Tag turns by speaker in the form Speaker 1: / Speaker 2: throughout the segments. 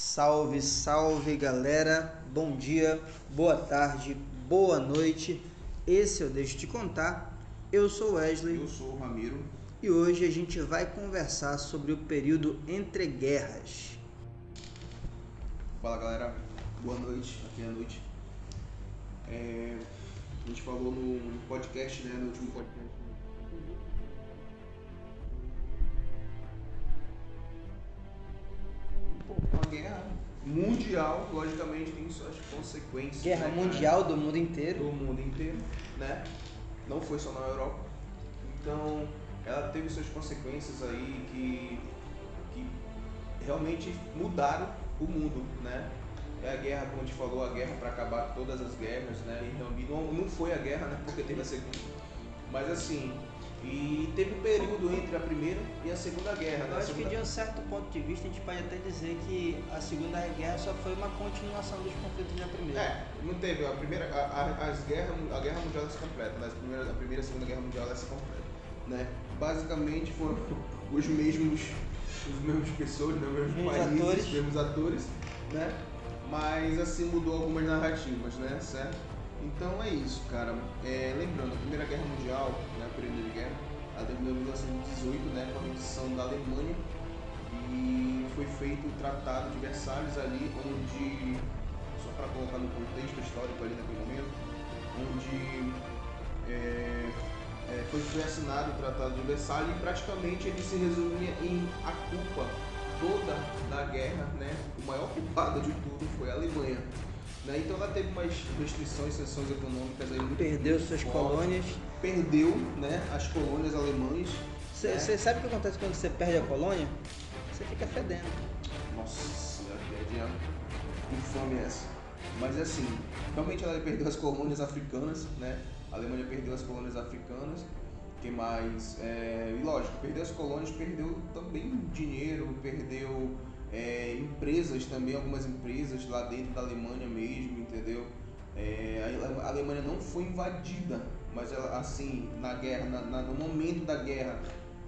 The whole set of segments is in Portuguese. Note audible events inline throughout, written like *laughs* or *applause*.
Speaker 1: Salve, salve galera, bom dia, boa tarde, boa noite. Esse eu deixo te contar. Eu sou Wesley.
Speaker 2: Eu sou o Ramiro.
Speaker 1: E hoje a gente vai conversar sobre o período entre guerras.
Speaker 2: Fala galera, boa noite, aqui é a noite. É, a gente falou no podcast, né, no último podcast. Guerra mundial, logicamente, tem suas consequências.
Speaker 1: Guerra
Speaker 2: né,
Speaker 1: mundial do mundo inteiro.
Speaker 2: do mundo inteiro, né? Não foi só na Europa. Então, ela teve suas consequências aí que, que realmente mudaram o mundo, né? É a guerra, como a gente falou, a guerra para acabar todas as guerras, né? E não, não foi a guerra, né? Porque teve a segunda. Mas assim, e teve um período entre a primeira e a segunda guerra.
Speaker 1: Eu?
Speaker 2: A
Speaker 1: acho que
Speaker 2: segunda-
Speaker 1: de um certo ponto de vista a gente pode até dizer que a Segunda Guerra só foi uma continuação dos conflitos da primeira.
Speaker 2: É, não teve. A primeira, a, a- as guerras, a guerra mundial se completa, né? As primeiras- a primeira e a segunda guerra mundial se completa, né? Basicamente foram os mesmos, os mesmos pessoas, né? os mesmos
Speaker 1: Mesmos
Speaker 2: países,
Speaker 1: atores.
Speaker 2: os mesmos atores, né? Mas assim mudou algumas narrativas, né? Certo? Então é isso, cara. É, lembrando, a Primeira Guerra Mundial, né? O de guerra, ela terminou em 1918, né? Com a rendição da Alemanha e foi feito o Tratado de Versalhes ali, onde, só para colocar no contexto histórico ali naquele momento, onde é, é, foi, foi assinado o Tratado de Versalhes e praticamente ele se resumia em a culpa toda da guerra, né? O maior culpado de tudo foi a Alemanha. Né? Então ela teve umas restrições, sanções econômicas aí muito
Speaker 1: Perdeu
Speaker 2: muito
Speaker 1: suas
Speaker 2: fortes.
Speaker 1: colônias.
Speaker 2: Perdeu né, as colônias alemãs.
Speaker 1: Você
Speaker 2: né?
Speaker 1: sabe o que acontece quando você perde a colônia? Você fica fedendo.
Speaker 2: Nossa, que infame essa. Mas assim, realmente ela perdeu as colônias africanas, né? A Alemanha perdeu as colônias africanas. Que mais? É, e lógico, perdeu as colônias, perdeu também dinheiro, perdeu é, empresas também, algumas empresas lá dentro da Alemanha mesmo, entendeu? É, a Alemanha não foi invadida, mas ela, assim, na guerra, na- na- no momento da guerra,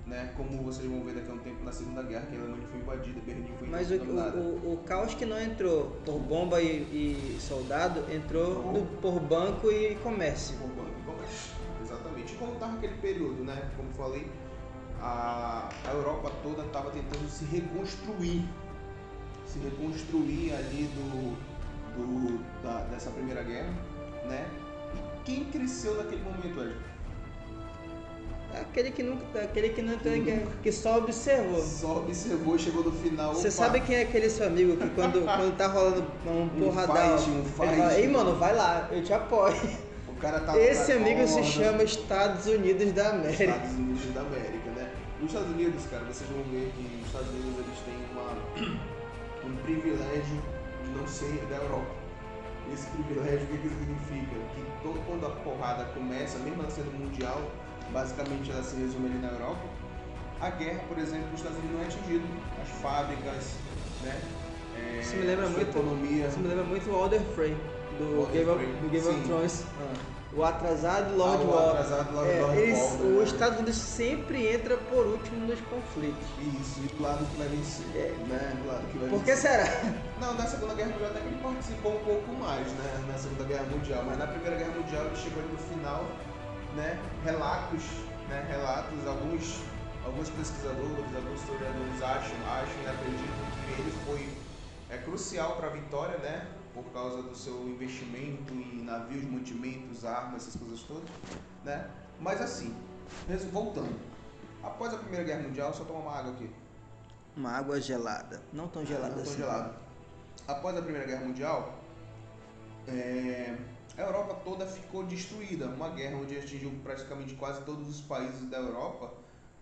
Speaker 2: né? Como vocês vão ver daqui a um tempo na Segunda Guerra, que a Alemanha foi invadida, Berlim foi
Speaker 1: Mas o,
Speaker 2: dominada.
Speaker 1: o, o, o caos que não entrou por bomba e, e soldado entrou do- por banco e comércio.
Speaker 2: Por banco e comércio. Exatamente. E como estava aquele período, né? Como falei, a, a Europa toda estava tentando se reconstruir. Se reconstruir ali do, do, da, dessa primeira guerra, né? E quem cresceu naquele momento, Ed?
Speaker 1: Aquele que nunca, aquele que não tem, que, que só observou.
Speaker 2: Só observou, chegou no final.
Speaker 1: Você
Speaker 2: opa,
Speaker 1: sabe quem é aquele seu amigo que quando, *laughs* quando tá rolando um porradão,
Speaker 2: fight, um
Speaker 1: ele
Speaker 2: fight.
Speaker 1: fala, ei mano, vai lá, eu te apoio.
Speaker 2: O cara tá
Speaker 1: Esse amigo se
Speaker 2: corda.
Speaker 1: chama Estados Unidos da América.
Speaker 2: Estados Unidos da América, né? Nos Estados Unidos, cara, vocês vão ver que os Estados Unidos eles têm uma, um privilégio de não ser da Europa. Esse privilégio, o que, que significa? Que todo, quando a porrada começa, mesmo ela sendo mundial, basicamente ela se resume ali na Europa. A guerra, por exemplo, nos Estados Unidos não é atingido. As fábricas, né? É,
Speaker 1: Isso me lembra muito-
Speaker 2: economia.
Speaker 1: Isso me lembra muito o Alder Frey, do
Speaker 2: Alder
Speaker 1: Game, of,
Speaker 2: Frey,
Speaker 1: do Game of. Thrones.
Speaker 2: Ah.
Speaker 1: O atrasado Lord
Speaker 2: Ah, o
Speaker 1: War.
Speaker 2: atrasado Lord-
Speaker 1: É,
Speaker 2: Lord
Speaker 1: eles-
Speaker 2: War,
Speaker 1: os
Speaker 2: né?
Speaker 1: Estados Unidos sempre entra por último nos conflitos.
Speaker 2: Isso, e do lado que vai vencer.
Speaker 1: É.
Speaker 2: Né? Do lado que vai
Speaker 1: Por que será?
Speaker 2: Não, na Segunda Guerra Mundial até que ele participou um pouco mais, né? Na Segunda Guerra Mundial, mas na Primeira Guerra Mundial ele chegou no final, né? Relatos, né? Relatos, alguns, alguns pesquisadores, alguns historiadores acham, acham e acreditam que ele foi é, crucial para a vitória, né? Por causa do seu investimento em navios, mantimentos, armas, essas coisas todas, né? Mas assim, voltando. Após a Primeira Guerra Mundial, só tomar uma água aqui.
Speaker 1: Uma água gelada. Não tão gelada
Speaker 2: Não tão
Speaker 1: assim.
Speaker 2: gelado. Após a Primeira Guerra Mundial, é, a Europa toda ficou destruída. Uma guerra onde atingiu praticamente quase todos os países da Europa.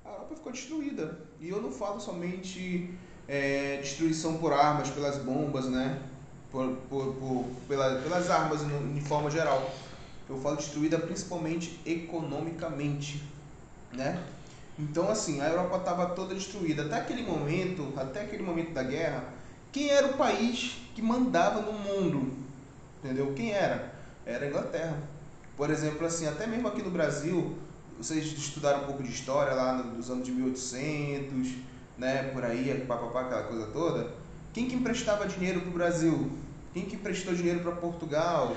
Speaker 2: A Europa ficou destruída. E eu não falo somente é, destruição por armas, pelas bombas, né? Por, por- por- pela- pelas armas no- de forma geral. Eu falo destruída principalmente economicamente, né? Então assim, a Europa estava toda destruída. Até aquele momento, até aquele momento da guerra, quem era o país que mandava no mundo? Entendeu? Quem era? Era a Inglaterra. Por exemplo, assim, até mesmo aqui no Brasil, vocês estudaram um pouco de história lá no- nos anos de 1800, né, por aí, papapá, aquela coisa toda. Quem que emprestava dinheiro para o Brasil? Quem que emprestou dinheiro para Portugal?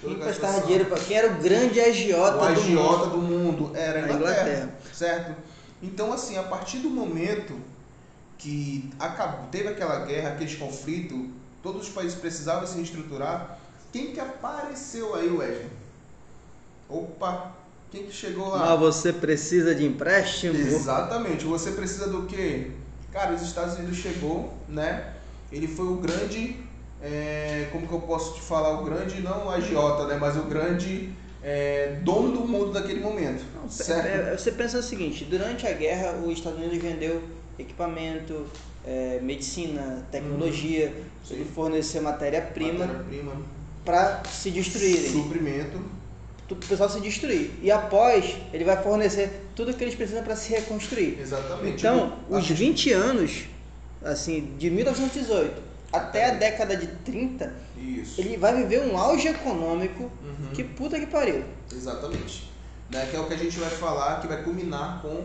Speaker 1: Quem emprestava dinheiro para quem era o grande agiota,
Speaker 2: o agiota
Speaker 1: do,
Speaker 2: mundo. do mundo era a Inglaterra,
Speaker 1: Inglaterra,
Speaker 2: certo? Então assim, a partir do momento que acabou, teve aquela guerra, aquele conflito, todos os países precisavam se reestruturar. Quem que apareceu aí, Wesley? Opa, quem que chegou lá?
Speaker 1: Mas você precisa de empréstimo?
Speaker 2: Exatamente. Você precisa do quê? Cara, os Estados Unidos chegou, né? Ele foi o grande, é, como que eu posso te falar, o grande, não o agiota, né? Mas o grande é, dono do mundo daquele momento. Não, certo?
Speaker 1: É, você pensa o seguinte, durante a guerra os Estados Unidos vendeu equipamento, é, medicina, tecnologia, uhum. ele forneceu matéria-prima
Speaker 2: matéria
Speaker 1: para se destruírem.
Speaker 2: Suprimento
Speaker 1: o pessoal se destruir. E após, ele vai fornecer tudo o que eles precisam para se reconstruir.
Speaker 2: Exatamente.
Speaker 1: Então, os 20 anos, assim, de 1918 até a década de 30,
Speaker 2: Isso.
Speaker 1: ele vai viver um auge econômico uhum. que puta que pariu.
Speaker 2: Exatamente. Né? Que é o que a gente vai falar, que vai culminar com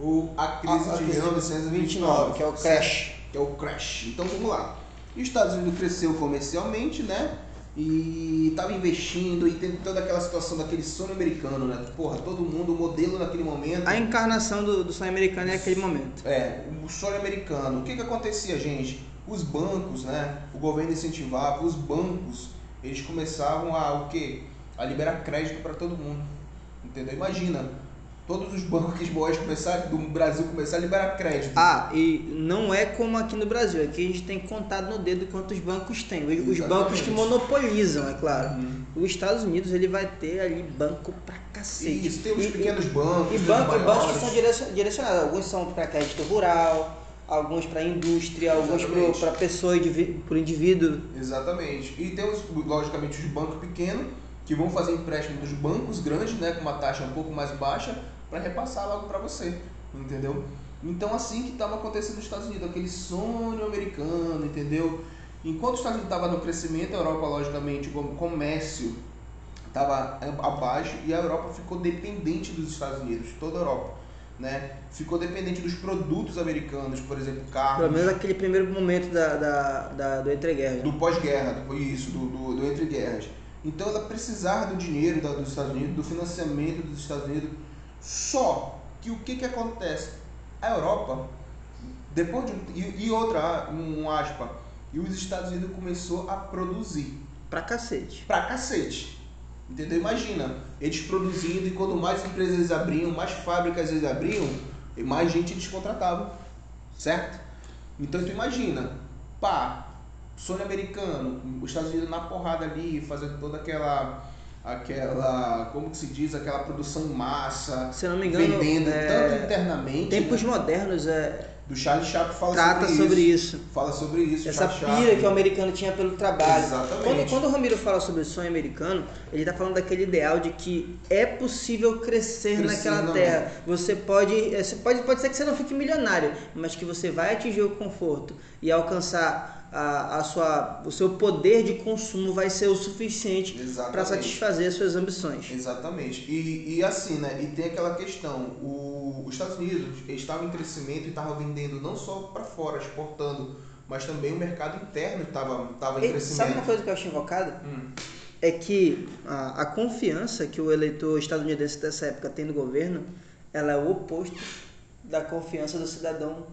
Speaker 2: o, a crise a, a de 1929,
Speaker 1: que é o crash.
Speaker 2: Que é o crash. Então vamos lá. Os Estados Unidos cresceu comercialmente, né? E estava investindo e tendo toda aquela situação daquele sonho americano, né? Porra, todo mundo, o modelo naquele momento.
Speaker 1: A encarnação do, do sonho americano é aquele momento.
Speaker 2: É, o sonho americano. O que que acontecia, gente? Os bancos, né? O governo incentivava, os bancos, eles começavam a o quê? A liberar crédito para todo mundo. Entendeu? Imagina, todos os bancos boas começaram, do Brasil começar a liberar crédito.
Speaker 1: Ah, e não é como aqui no Brasil. Aqui a gente tem contado no dedo quantos bancos tem. Os Exatamente. bancos que monopolizam, é claro. Uhum. Os Estados Unidos ele vai ter ali banco pra cacete.
Speaker 2: Isso, tem os e, pequenos bancos.
Speaker 1: E banco, bancos que são direcionados. Alguns são para crédito rural, alguns para indústria, alguns para pessoa, por indivíduo.
Speaker 2: Exatamente. E temos, logicamente, os bancos pequenos que vão fazer empréstimo dos bancos grandes, né, com uma taxa um pouco mais baixa, para repassar logo para você, entendeu? Então assim que estava acontecendo nos Estados Unidos, aquele sonho americano, entendeu? Enquanto os Estados Unidos estava no crescimento, a Europa logicamente o comércio estava abaixo e a Europa ficou dependente dos Estados Unidos, toda a Europa, né? Ficou dependente dos produtos americanos, por exemplo, carros.
Speaker 1: Pelo menos aquele primeiro momento da, da, da do entre-guerras.
Speaker 2: Do pós-guerra, isso, do, do, do entre-guerras. Então ela precisava do dinheiro dos Estados Unidos, do financiamento dos Estados Unidos só que o que, que acontece? A Europa, depois de um, e, e outra, um aspa, e os Estados Unidos começou a produzir.
Speaker 1: Pra cacete.
Speaker 2: Pra cacete. Entendeu? Imagina, eles produzindo e quando mais empresas eles abriam, mais fábricas eles abriam, mais gente eles contratavam. Certo? Então tu imagina, pá, sonho americano, os Estados Unidos na porrada ali, fazendo toda aquela aquela, como que se diz, aquela produção em massa,
Speaker 1: se não me engano,
Speaker 2: vendendo é, tanto internamente.
Speaker 1: Tempos né? modernos é
Speaker 2: do Charles Chaplin fala
Speaker 1: trata
Speaker 2: sobre,
Speaker 1: sobre
Speaker 2: isso.
Speaker 1: isso.
Speaker 2: Fala sobre isso.
Speaker 1: Essa pira que o americano tinha pelo trabalho.
Speaker 2: Exatamente.
Speaker 1: Quando, quando o Ramiro fala sobre o sonho americano, ele está falando daquele ideal de que é possível crescer, crescer naquela terra. Você pode, é, você pode, pode ser que você não fique milionário, mas que você vai atingir o conforto e alcançar a, a sua, o seu poder de consumo vai ser o suficiente para satisfazer as suas ambições.
Speaker 2: Exatamente. E, e assim, né? E tem aquela questão, o, os Estados Unidos estavam em crescimento e estavam vendendo não só para fora, exportando, mas também o mercado interno estava tava em e, crescimento.
Speaker 1: Sabe uma coisa que eu acho invocada? Hum. É que a, a confiança que o eleitor estadunidense dessa época tem no governo, ela é o oposto da confiança do cidadão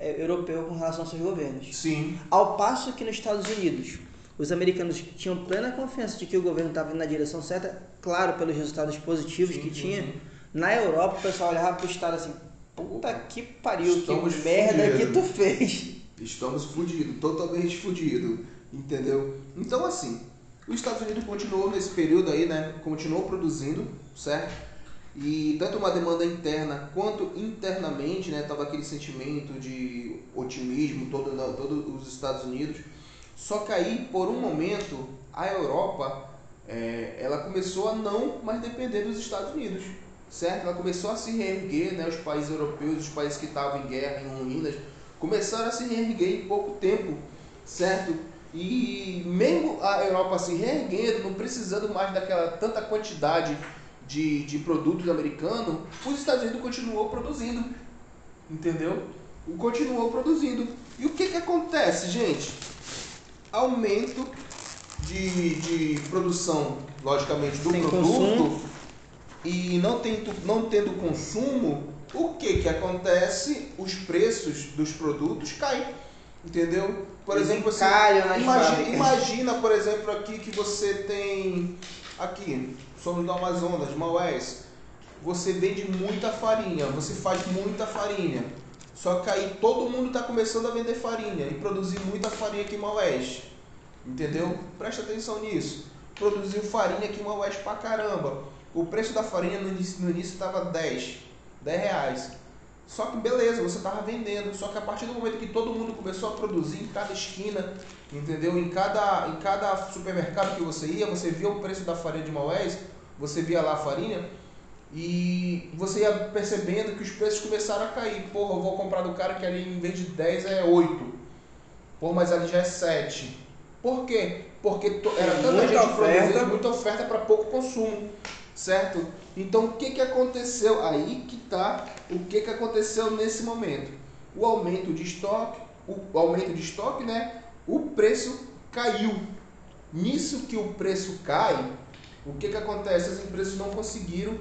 Speaker 1: europeu com relação aos seus governos.
Speaker 2: Sim.
Speaker 1: Ao passo que nos Estados Unidos, os americanos tinham plena confiança de que o governo estava indo na direção certa, claro, pelos resultados positivos sim, que tinha. Sim. Na Europa, o pessoal olhava para o Estado assim: puta que pariu, Estamos que merda fudido. que tu fez.
Speaker 2: Estamos fodidos, totalmente fodidos, entendeu? Então, assim, os Estados Unidos continuou nesse período aí, né? Continuou produzindo, certo? E tanto uma demanda interna quanto internamente, né, tava aquele sentimento de otimismo todo todos os Estados Unidos. Só que aí, por um momento, a Europa, é, ela começou a não mais depender dos Estados Unidos, certo? Ela começou a se reerguer, né, os países europeus, os países que estavam em guerra, em ruínas, começaram a se reerguer em pouco tempo, certo? E mesmo a Europa se reerguendo, não precisando mais daquela tanta quantidade de, de produtos americanos, os Estados Unidos continuou produzindo. Entendeu? Continuou produzindo. E o que que acontece, gente? Aumento de, de produção, logicamente, do
Speaker 1: Sem
Speaker 2: produto
Speaker 1: consumo.
Speaker 2: e não tendo, não tendo consumo, o que que acontece? Os preços dos produtos caem. Entendeu? Por
Speaker 1: Eles
Speaker 2: exemplo, assim, imagina, imagina, por exemplo, aqui que você tem aqui, somos do Amazonas, Maués, você vende muita farinha, você faz muita farinha. Só que aí todo mundo está começando a vender farinha e produzir muita farinha aqui em Maués. Entendeu? Presta atenção nisso. Produziu farinha aqui em Maués pra caramba. O preço da farinha no início estava 10, 10 reais. Só que beleza, você estava vendendo. Só que a partir do momento que todo mundo começou a produzir em cada esquina, entendeu? Em cada, em cada supermercado que você ia, você via o preço da farinha de Maués, você via lá a farinha e você ia percebendo que os preços começaram a cair. Porra, eu vou comprar do cara que ali em vez de 10 é 8. Pô, mas ali já é 7. Por quê? Porque to- era tanta
Speaker 1: muita
Speaker 2: gente
Speaker 1: oferta.
Speaker 2: produzindo, muita oferta para pouco consumo, certo? Então o que, que aconteceu? Aí que tá o que, que aconteceu nesse momento. O aumento de estoque, o aumento de estoque, né? O preço caiu. Nisso que o preço cai, o que, que acontece? As empresas não conseguiram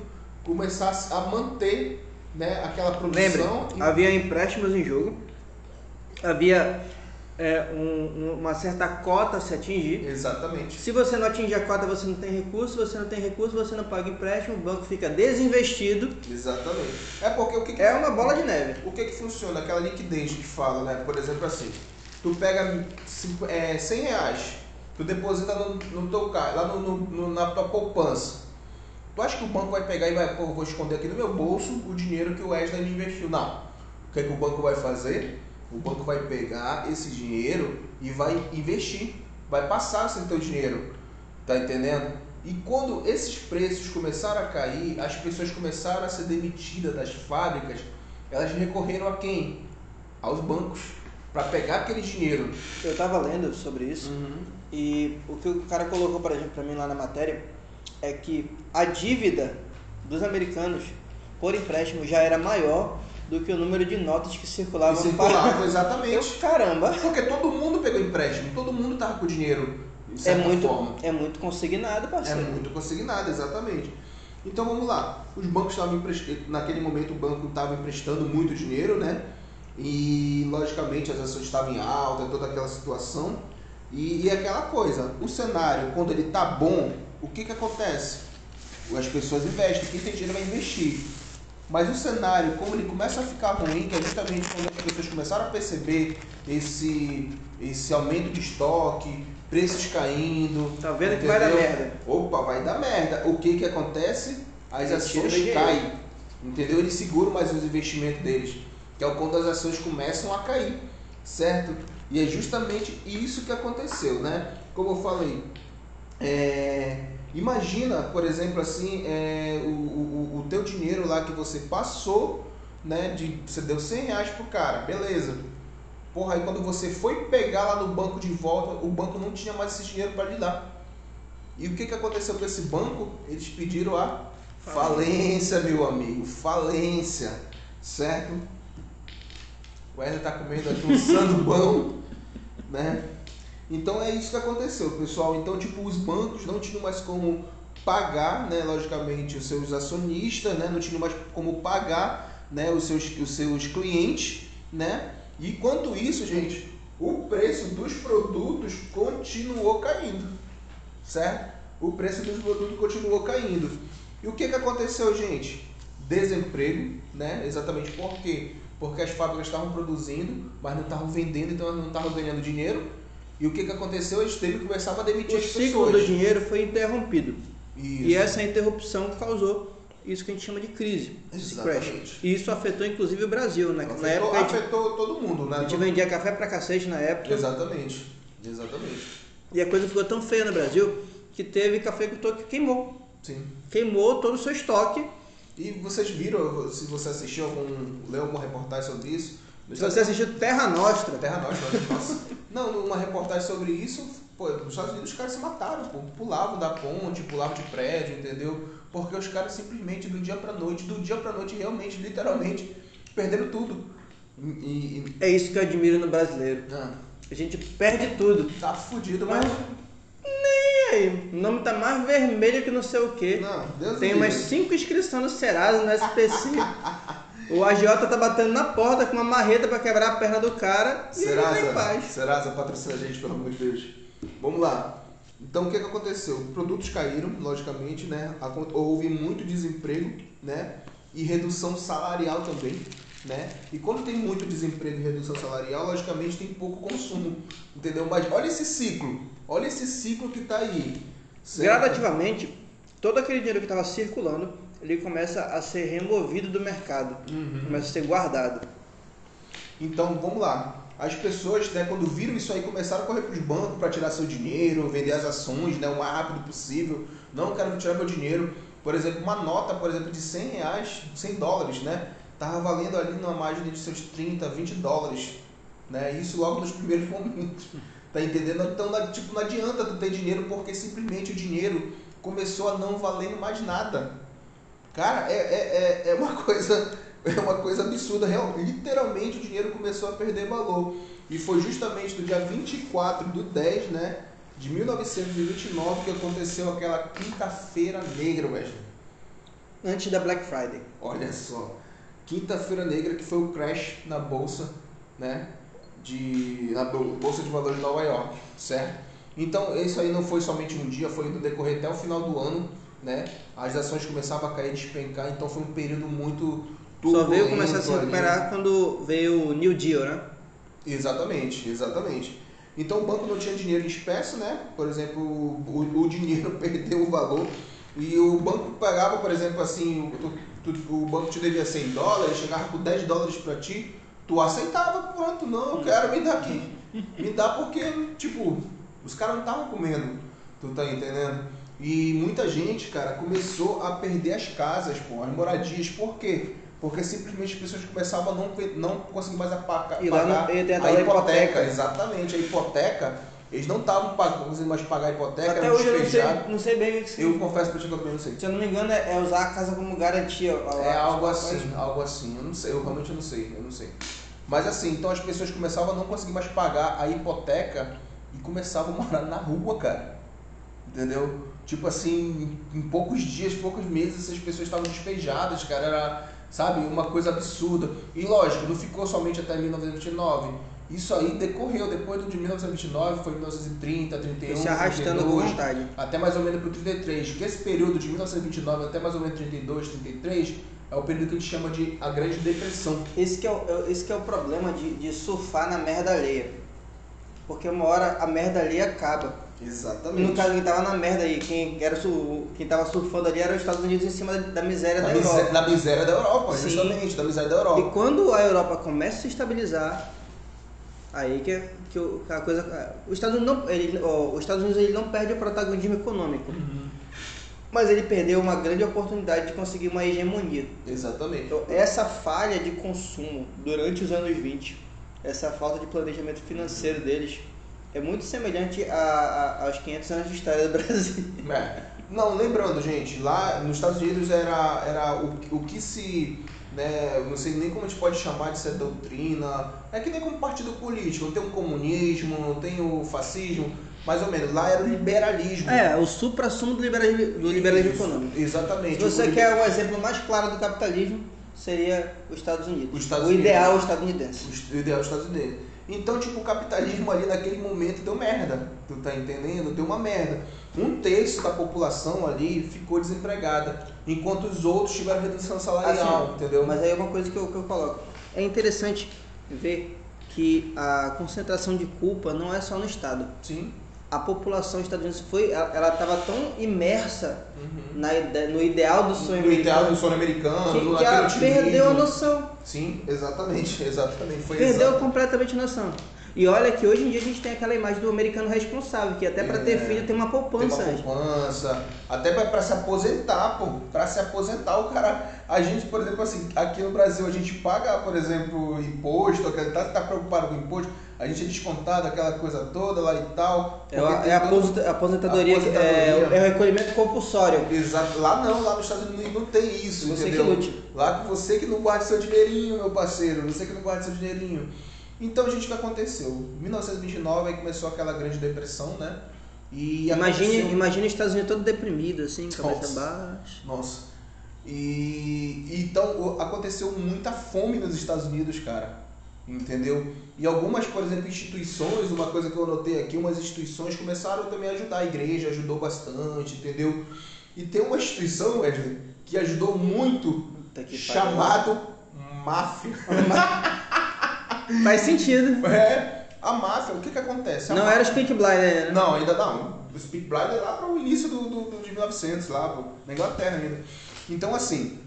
Speaker 2: começar a manter né, aquela produção. e-
Speaker 1: havia empréstimos em jogo, havia é, um- um- uma certa cota a se atingir.
Speaker 2: Exatamente.
Speaker 1: Se você não atingir a cota, você não tem recurso. Você não tem recurso, você não paga empréstimo. O banco fica desinvestido.
Speaker 2: Exatamente. É porque o que, que
Speaker 1: É uma bola de neve.
Speaker 2: O que que funciona? Aquela liquidez que fala, né? Por exemplo, assim, tu pega cinco- é, 100 reais, tu deposita no, no teu carro, lá no, no- na tua poupança. Tu acha que o banco vai pegar e vai, pô, vou esconder aqui no meu bolso o dinheiro que o Wesley investiu? Não. O que, que o banco vai fazer? O banco vai pegar esse dinheiro e vai investir, vai passar esse teu dinheiro, tá entendendo? E quando esses preços começaram a cair, as pessoas começaram a ser demitidas das fábricas, elas recorreram a quem? Aos bancos, para pegar aquele dinheiro.
Speaker 1: Eu estava lendo sobre isso. E o que o cara colocou, por exemplo, para mim lá na matéria é que a dívida dos americanos por empréstimo já era maior do que o número de notas que circulavam
Speaker 2: circulavam,
Speaker 1: para. *laughs* Eu,
Speaker 2: exatamente.
Speaker 1: caramba,
Speaker 2: Porque todo mundo pegou empréstimo, todo mundo tava com dinheiro,
Speaker 1: é muito,
Speaker 2: forma.
Speaker 1: é muito consignado,
Speaker 2: É
Speaker 1: parceiro.
Speaker 2: muito consignado, exatamente. Então vamos lá. Os bancos estavam emprestando, naquele momento o banco estava emprestando muito dinheiro, né? E logicamente as ações estavam em alta, toda aquela situação. E, e aquela coisa, o cenário, quando ele tá bom, o que que acontece? As pessoas investem, quem tem dinheiro vai investir. Mas o cenário, como ele começa a ficar ruim, que é justamente quando as pessoas começaram a perceber esse, esse aumento de estoque, preços caindo.
Speaker 1: Tá vendo que vai dar
Speaker 2: entendeu?
Speaker 1: merda.
Speaker 2: Opa, vai dar merda. O que que acontece? As
Speaker 1: Ele
Speaker 2: ações caem. Entendeu? Eles seguram mais os investimentos deles. Que é quando as ações começam a cair. Certo? E é justamente isso que aconteceu, né? Como eu falei, é, imagina, por exemplo, assim, é, o, o, o teu dinheiro lá que você passou, né? De, você deu 100 reais pro cara, beleza. Porra, aí quando você foi pegar lá no banco de volta, o banco não tinha mais esse dinheiro para lhe dar. E o que, que aconteceu com esse banco? Eles pediram a falência, meu amigo, falência, certo? O Wesley tá comendo aqui um sandubão, né? Então é isso que aconteceu, pessoal. Então, tipo, os bancos não tinham mais como pagar, né, logicamente, os seus acionistas, né, não tinham mais como pagar, né, os seus, os seus clientes, né? E enquanto isso, gente, o preço dos produtos continuou caindo, certo? O preço dos produtos continuou caindo. E o que que aconteceu, gente? Desemprego, né? Exatamente por quê? Porque as fábricas estavam produzindo, mas não estavam vendendo, então não estavam ganhando dinheiro. E o que que aconteceu? Eles teve que começar a demitir
Speaker 1: O
Speaker 2: as
Speaker 1: ciclo
Speaker 2: pessoas.
Speaker 1: do dinheiro foi interrompido.
Speaker 2: Isso.
Speaker 1: E essa interrupção causou isso que a gente chama de crise, crash.
Speaker 2: Exatamente.
Speaker 1: E isso afetou inclusive o Brasil. Na, na
Speaker 2: afetou,
Speaker 1: época a gente,
Speaker 2: afetou todo mundo, né?
Speaker 1: a gente vendia café pra cacete na época.
Speaker 2: Exatamente. Exatamente.
Speaker 1: E a coisa ficou tão feia no Brasil que teve cafeicultor que queimou.
Speaker 2: Sim.
Speaker 1: Queimou todo o seu estoque.
Speaker 2: E vocês viram, se você assistiu algum, leu alguma reportagem sobre isso?
Speaker 1: Se você assistiu Terra Nostra,
Speaker 2: Terra Nostra, nossa. Não, numa reportagem sobre isso, pô, nos Estados Unidos os caras se mataram, pô. Pulavam da ponte, pulavam de prédio, entendeu? Porque os caras simplesmente do dia pra noite, do dia pra noite, realmente, literalmente, perderam tudo. E, e-
Speaker 1: É isso que eu admiro no brasileiro.
Speaker 2: ah,
Speaker 1: A gente perde tudo.
Speaker 2: tá fudido, mas.
Speaker 1: E aí, o nome tá mais vermelho que não sei o que.
Speaker 2: Não, Deus
Speaker 1: Tem umas. 5 inscrições no Serasa, no SPC. o agiota tá batendo na porta com uma marreta pra quebrar a perna do cara e tá
Speaker 2: Serasa,
Speaker 1: paz.
Speaker 2: Serasa, patrocina a gente, pelo amor de Deus. Vamos lá. Então, o que, que aconteceu? Produtos caíram, logicamente, né? Houve muito desemprego, né? E redução salarial também, né? E quando tem muito desemprego e redução salarial, logicamente tem pouco consumo, entendeu? Mas olha esse ciclo, olha esse ciclo que tá aí. certo?
Speaker 1: Gradativamente, todo aquele dinheiro que estava circulando, ele começa a ser removido do mercado.
Speaker 2: Uhum.
Speaker 1: Começa a ser guardado.
Speaker 2: Então, vamos lá. As pessoas, né, quando viram isso aí, começaram a correr para os bancos para tirar seu dinheiro, vender as ações, né, o mais rápido possível. Não quero tirar meu dinheiro. Por exemplo, uma nota, por exemplo, de 100 reais, 100 dólares, né, tava valendo ali numa margem de seus 30, 20 dólares, né, isso logo nos primeiros *laughs* momentos. Tá entendendo? Então, não- tipo, não adianta tu ter dinheiro porque simplesmente o dinheiro começou a não valer mais nada. Cara, é, é, é, é uma *laughs* coisa é uma coisa absurda. Real, literalmente o dinheiro começou a perder valor. E foi justamente no dia 24 do 10, né? De 1929 que aconteceu aquela quinta-feira negra, velho.
Speaker 1: Antes da Black Friday.
Speaker 2: Olha só. Quinta-feira negra que foi o crash na bolsa, né? De, na bol- bolsa de valores de Nova York, certo? Então, isso aí não foi somente um dia, foi no decorrer até o final do ano, né? As ações começavam a cair, despencar, então foi um período muito
Speaker 1: Só veio começar a se
Speaker 2: turbulento ali.
Speaker 1: recuperar quando veio o New Deal, né?
Speaker 2: Exatamente, exatamente. Então o banco não tinha dinheiro em espécie, né? Por exemplo, o, o dinheiro *laughs* perdeu o valor e o banco pagava, por exemplo, assim, tu- o banco te devia 100 dólares, chegava com 10 dólares pra ti, tu aceitava, pronto, não, eu quero, me dá aqui. Me dá porque, tipo, os caras não estavam comendo, tu tá entendendo? E muita gente, cara, começou a perder as casas, pô, as moradias, por quê? Porque simplesmente as pessoas começavam a não, não conseguir mais
Speaker 1: E lá
Speaker 2: pagar
Speaker 1: e tem a
Speaker 2: a hipoteca,
Speaker 1: hipoteca.
Speaker 2: exatamente, a hipoteca, eles não estavam conseguindo mais pagar a hipoteca,
Speaker 1: Até hoje eu não sei, não sei bem o que.
Speaker 2: Eu confesso pra ti que eu também não sei.
Speaker 1: Se eu não me engano, é é usar a casa como garantia.
Speaker 2: É algo assim, algo assim. Eu não sei, eu realmente não sei, eu não sei. Mas assim, então as pessoas começavam a não conseguir mais pagar a hipoteca e começavam a morar na rua, cara. Entendeu? Tipo assim, em, em poucos dias, poucos meses, essas pessoas estavam despejadas, cara. Era, sabe, uma coisa absurda. E lógico, não ficou somente até 1929. Isso aí decorreu depois de 1929, foi 1930, 31,
Speaker 1: Se arrastando com
Speaker 2: 32,
Speaker 1: vontade.
Speaker 2: até mais ou menos para o 33, que esse período de 1929 até mais ou menos 32, 33 é o período que a gente chama de a Grande Depressão.
Speaker 1: Esse que é o, é- esse que é o problema de, de surfar na merda alheia. Porque uma hora a merda alheia acaba. E
Speaker 2: Exatamente.
Speaker 1: no caso, quem tava na merda aí, quem, era, quem tava surfando ali era os Estados Unidos em cima da, da miséria
Speaker 2: da,
Speaker 1: da
Speaker 2: miséria,
Speaker 1: Europa.
Speaker 2: da miséria da Europa,
Speaker 1: Sim.
Speaker 2: justamente, da miséria da
Speaker 1: E
Speaker 2: Europa.
Speaker 1: quando a Europa começa a se estabilizar, aí que, é- que a coisa. Os Estados Unidos não, ele, os Estados Unidos ele não perde o protagonismo econômico,
Speaker 2: Uhum.
Speaker 1: mas ele perdeu uma grande oportunidade de conseguir uma hegemonia.
Speaker 2: Exatamente.
Speaker 1: Então, essa falha de consumo durante os anos 20, essa falta de planejamento financeiro deles, é muito semelhante a, a- aos 500 anos de história do Brasil.
Speaker 2: É. Não, lembrando, gente, lá nos Estados Unidos era, era o, o que se. Né, eu não sei nem como a gente pode chamar de ser doutrina. É que nem como partido político. Não tem o comunismo, não tem o fascismo. Mais ou menos. Lá era o liberalismo.
Speaker 1: É, o supra-sumo do liberalismo, do liberalismo
Speaker 2: Isso,
Speaker 1: econômico.
Speaker 2: Exatamente.
Speaker 1: Se você quer um exemplo mais claro do capitalismo, seria os Estados Unidos.
Speaker 2: Os Estados
Speaker 1: o
Speaker 2: Unidos.
Speaker 1: ideal estadunidense.
Speaker 2: O ideal dos Estados Unidos. Então, tipo, o capitalismo ali naquele momento deu merda. Tu tá entendendo? Deu uma merda. Um terço da população ali ficou desempregada, enquanto os outros tiveram redução salarial,
Speaker 1: Assim,
Speaker 2: entendeu?
Speaker 1: Mas aí é uma coisa que eu, que eu coloco. É interessante ver que a concentração de culpa não é só no Estado.
Speaker 2: Sim.
Speaker 1: A população estadunidense foi, ela estava tão imersa
Speaker 2: Uhum.
Speaker 1: na no ideal do sonho
Speaker 2: No ideal do
Speaker 1: americano
Speaker 2: sonho americano,
Speaker 1: que,
Speaker 2: naquele
Speaker 1: que ela perdeu a noção.
Speaker 2: Sim, exatamente, *laughs* exatamente. Foi
Speaker 1: Perdeu
Speaker 2: exato.
Speaker 1: completamente a noção. E olha que hoje em dia a gente tem aquela imagem do americano responsável, que até para ter
Speaker 2: É.
Speaker 1: filho tem uma
Speaker 2: Tem
Speaker 1: poupança.
Speaker 2: uma
Speaker 1: antes.
Speaker 2: poupança, até pra se aposentar, pô. Pra se aposentar, o cara. A gente, por exemplo, assim, aqui no Brasil a gente paga, por exemplo, imposto, tá, tá preocupado com imposto. A gente é descontado, aquela coisa toda lá e tal.
Speaker 1: É, a, é a aposentadoria, aposentadoria, é, é, o recolhimento compulsório.
Speaker 2: Exato. Lá não, lá nos Estados Unidos não tem isso,
Speaker 1: você
Speaker 2: entendeu?
Speaker 1: Que lute.
Speaker 2: Lá você que não guarda seu dinheirinho, meu parceiro, você que não guarda seu dinheirinho. Então, gente, o que aconteceu? Em 1929 aí começou aquela grande depressão, né?
Speaker 1: E imagine, aconteceu... imagine os Estados Unidos todo deprimido, assim, cabeça baixa.
Speaker 2: Nossa. E então aconteceu muita fome nos Estados Unidos, cara. Entendeu? E algumas, por exemplo, instituições, uma coisa que eu anotei aqui, umas instituições começaram também a ajudar. A igreja ajudou bastante, entendeu? E tem uma instituição, Wesley, que ajudou muito, que chamado máfia. *laughs*
Speaker 1: Faz sentido.
Speaker 2: É, a máfia, o que que acontece? A
Speaker 1: não
Speaker 2: máfia...
Speaker 1: era o Speak Blind,
Speaker 2: né? Não, ainda não. O Speak Blind é lá para o início do, do, do, de 1900, lá na Inglaterra ainda. Então, assim,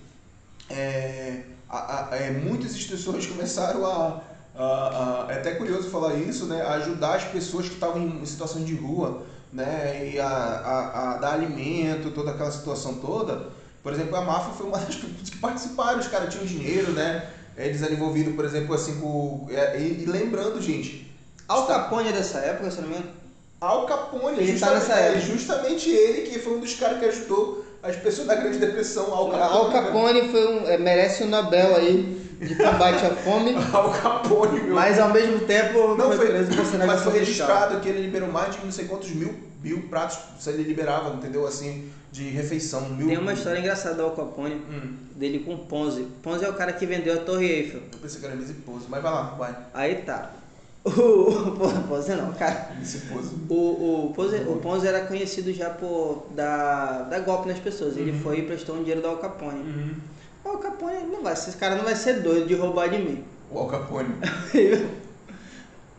Speaker 2: é, a, a, é, muitas instituições começaram a, a, É até curioso falar isso, né? Ajudar as pessoas que estavam em situação de rua, né? E a, a, a dar alimento, toda aquela situação toda. Por exemplo, a máfia foi uma *laughs* das pessoas que participaram, os caras tinham dinheiro, né? Eles eram envolvidos, por exemplo, assim, com. É, e, e lembrando, gente.
Speaker 1: Al Capone é dessa época, se não me engano?
Speaker 2: Al Capone,
Speaker 1: ele tá nessa
Speaker 2: época. É justamente ele que foi um dos caras que ajudou as pessoas da Grande Depressão,
Speaker 1: Al Capone. Al Capone foi um, é, merece um Nobel aí de combate à fome. *laughs*
Speaker 2: Al Capone, meu.
Speaker 1: Mas ao mesmo tempo
Speaker 2: não foi, preso por Mas foi registrado que ele liberou mais de não sei quantos mil, mil pratos, ele liberava, entendeu? Assim, de refeição. Mil,
Speaker 1: Tem uma história engraçada do Al Capone, hum. dele com Ponzi. Ponzi é o cara que vendeu a Torre Eiffel.
Speaker 2: Eu pensei que era Missy Ponzi, mas vai lá, vai.
Speaker 1: Aí tá. *laughs* O Ponzi não, cara. O, o, Ponzi, o Ponzi era conhecido já por dar, dar golpe nas pessoas. Ele uhum. foi e prestou um dinheiro do Al Capone. Uhum. O Al Capone não vai, esse cara não vai ser doido de roubar de mim.
Speaker 2: O Al Capone. *laughs*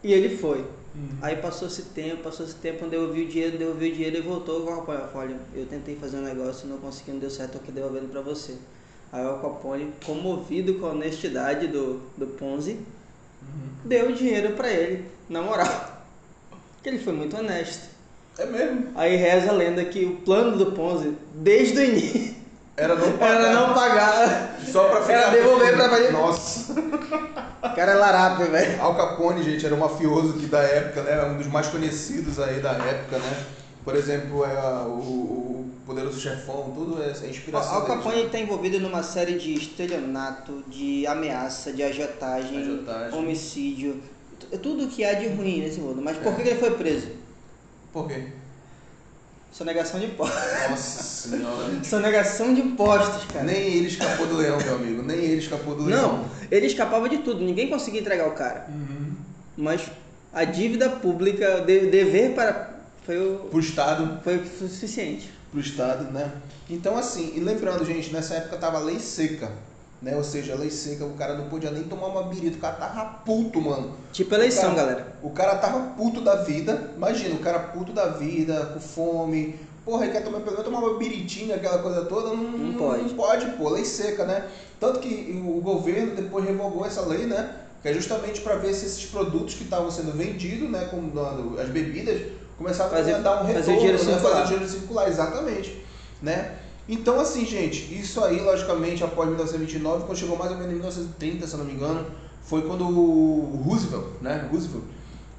Speaker 1: e ele foi. Uhum. Aí passou esse tempo, passou esse tempo, devolvi o dinheiro, devolvi o dinheiro e voltou com o Al Capone. Olha, eu tentei fazer um negócio, não consegui, não deu certo, tô aqui devolvendo pra você. Aí o Al Capone, comovido com a honestidade do, do Ponzi, deu o dinheiro para ele, na moral. Porque ele foi muito honesto.
Speaker 2: É mesmo.
Speaker 1: Aí reza a lenda que o plano do Ponzi, desde o início,
Speaker 2: era não pagar.
Speaker 1: Era não pagar.
Speaker 2: Só pra ficar.
Speaker 1: Era devolver pra fazer.
Speaker 2: Nossa.
Speaker 1: O cara é larápio, velho.
Speaker 2: Al Capone, gente, era um mafioso que da época, né? Um dos mais conhecidos aí da época, né? Por exemplo, é o, Poderoso Chefão, tudo é, é inspiração.
Speaker 1: Al Capone está envolvido numa série de estelionato, de ameaça, de agiotagem, agiotagem. homicídio, tudo que há de ruim nesse mundo. Mas por é. que ele foi preso?
Speaker 2: Por quê?
Speaker 1: Sonegação de impostos.
Speaker 2: Nossa senhora. *laughs*
Speaker 1: Sonegação de impostos, cara.
Speaker 2: Nem ele escapou do leão, meu amigo. Nem ele escapou do leão.
Speaker 1: Não, ele escapava de tudo. Ninguém conseguia entregar o cara.
Speaker 2: Uhum.
Speaker 1: Mas a dívida pública, o dever para. Foi o.
Speaker 2: Pro Estado.
Speaker 1: Foi o suficiente
Speaker 2: para o Estado, né? Então, assim, e lembrando, gente, nessa época tava lei seca, né? Ou seja, lei seca, o cara não podia nem tomar uma birita, o cara tava puto, mano.
Speaker 1: Tipo eleição,
Speaker 2: o
Speaker 1: cara, galera.
Speaker 2: O cara tava puto da vida, imagina, o cara puto da vida, com fome, porra, ele quer tomar, pelo tomar uma biritinha, aquela coisa toda, não, não, pode. Não pode, pô, lei seca, né? Tanto que o governo depois revogou essa lei, né? Que é justamente para ver se esses produtos que estavam sendo vendidos, né, como as bebidas, começar fazer, a dar um retorno, fazer o dinheiro né? circular. Fazer o dinheiro circular, exatamente. Né? Então, assim, gente, isso aí, logicamente, após 1929, quando chegou mais ou menos em 1930, se eu não me engano, foi quando o Roosevelt, né, Roosevelt,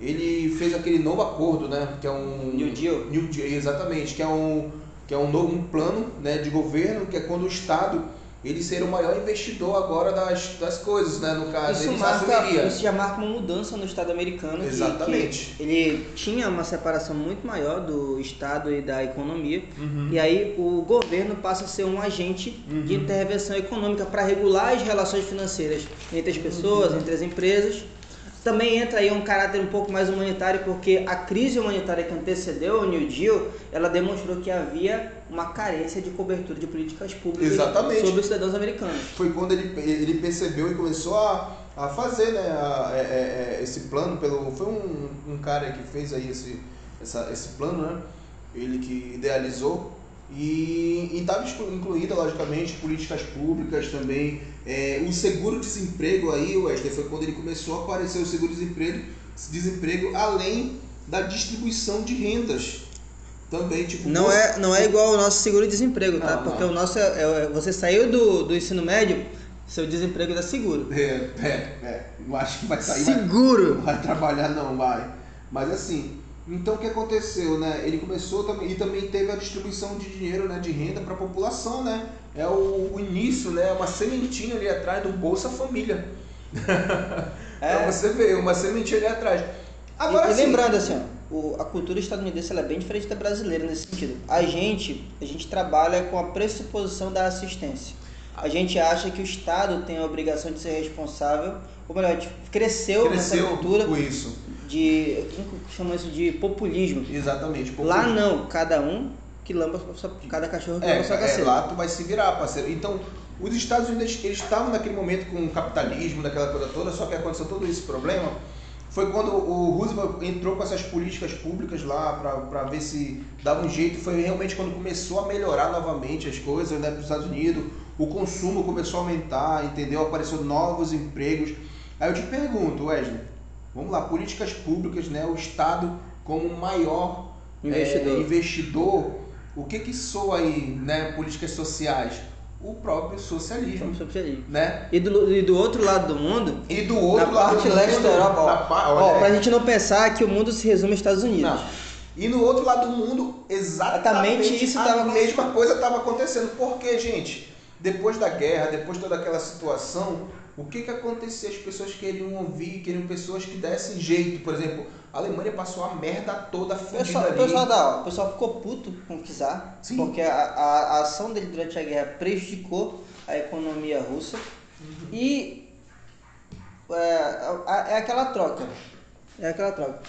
Speaker 2: ele fez aquele novo acordo, né, que é um...
Speaker 1: New Deal.
Speaker 2: New Deal, exatamente, que é um, que é um novo um plano, né, de governo, que é quando o Estado ele ser o maior investidor agora das, das coisas, né? No caso,
Speaker 1: isso, marca, isso já marca uma mudança no Estado americano.
Speaker 2: Exatamente.
Speaker 1: Que, que ele tinha uma separação muito maior do Estado e da economia. Uhum. E aí o governo passa a ser um agente uhum. de intervenção econômica para regular as relações financeiras entre as pessoas, uhum. entre as empresas também entra aí um caráter um pouco mais humanitário, porque a crise humanitária que antecedeu o New Deal, ela demonstrou que havia uma carência de cobertura de políticas públicas
Speaker 2: Exatamente.
Speaker 1: sobre os cidadãos americanos.
Speaker 2: Foi quando ele, ele percebeu e começou a, a fazer né, a, é, é, é, esse plano. pelo Foi um, um cara que fez aí esse, essa, esse plano, né? ele que idealizou e estava incluída, logicamente, políticas públicas também. É, o seguro-desemprego aí, Wesley, foi quando ele começou a aparecer o seguro-desemprego, desemprego, além da distribuição de rendas. Também, tipo.
Speaker 1: Não, você... é, não é igual o nosso seguro-desemprego, tá? Porque não. o nosso é, é, Você saiu do, do ensino médio, Seu desemprego tá seguro.
Speaker 2: É, é, é. Não acho que vai sair.
Speaker 1: Seguro!
Speaker 2: Vai, vai trabalhar, não, vai. Mas assim, então o que aconteceu, né? Ele começou também e também teve a distribuição de dinheiro, né, de renda para a população, né? É o, o, início, né? Uma sementinha ali atrás do Bolsa Família. *laughs* É. pra você ver, uma sementinha ali atrás.
Speaker 1: Agora, e, e lembrando assim, ó, o, a cultura estadunidense é bem diferente da brasileira nesse sentido. A gente, a gente trabalha com a pressuposição da assistência. A gente acha que o Estado tem a obrigação de ser responsável, ou melhor, cresceu, cresceu nessa cultura
Speaker 2: com isso.
Speaker 1: De chama isso de populismo.
Speaker 2: Exatamente. Populismo.
Speaker 1: Lá não, cada um que lamba cada cachorro que é, lamba sua
Speaker 2: caceta. É, lá tu vai se virar, parceiro. Então, os Estados Unidos eles estavam naquele momento com o capitalismo, daquela coisa toda, só que aconteceu todo esse problema foi quando o Roosevelt entrou com essas políticas públicas lá para ver se dava um jeito. Foi realmente quando começou a melhorar novamente as coisas né, para os Estados Unidos. O consumo começou a aumentar, entendeu? Apareceu novos empregos. Aí eu te pergunto, Wesley, vamos lá, políticas públicas, né? O Estado como maior investidor, é, investidor o que que soa aí, né? Políticas sociais o próprio socialismo. O socialismo. Né?
Speaker 1: E, do, e do outro lado do mundo,
Speaker 2: e do outro
Speaker 1: na
Speaker 2: lado
Speaker 1: parte leste da Europa, ó, ó, pra gente não pensar que o mundo se resume aos Estados Unidos. Não.
Speaker 2: E no outro lado do mundo, exatamente, exatamente isso a mesma coisa estava acontecendo. Porque, gente, depois da guerra, depois de toda aquela situação, o que que acontecia? As pessoas queriam ouvir, queriam pessoas que dessem jeito. Por exemplo, a Alemanha passou a merda toda fudida
Speaker 1: pessoal,
Speaker 2: ali.
Speaker 1: O pessoal, da, o pessoal ficou puto com o Czar, Sim. porque a, a, a, ação dele durante a guerra prejudicou a economia russa. Uhum. E é, é aquela troca. É aquela troca.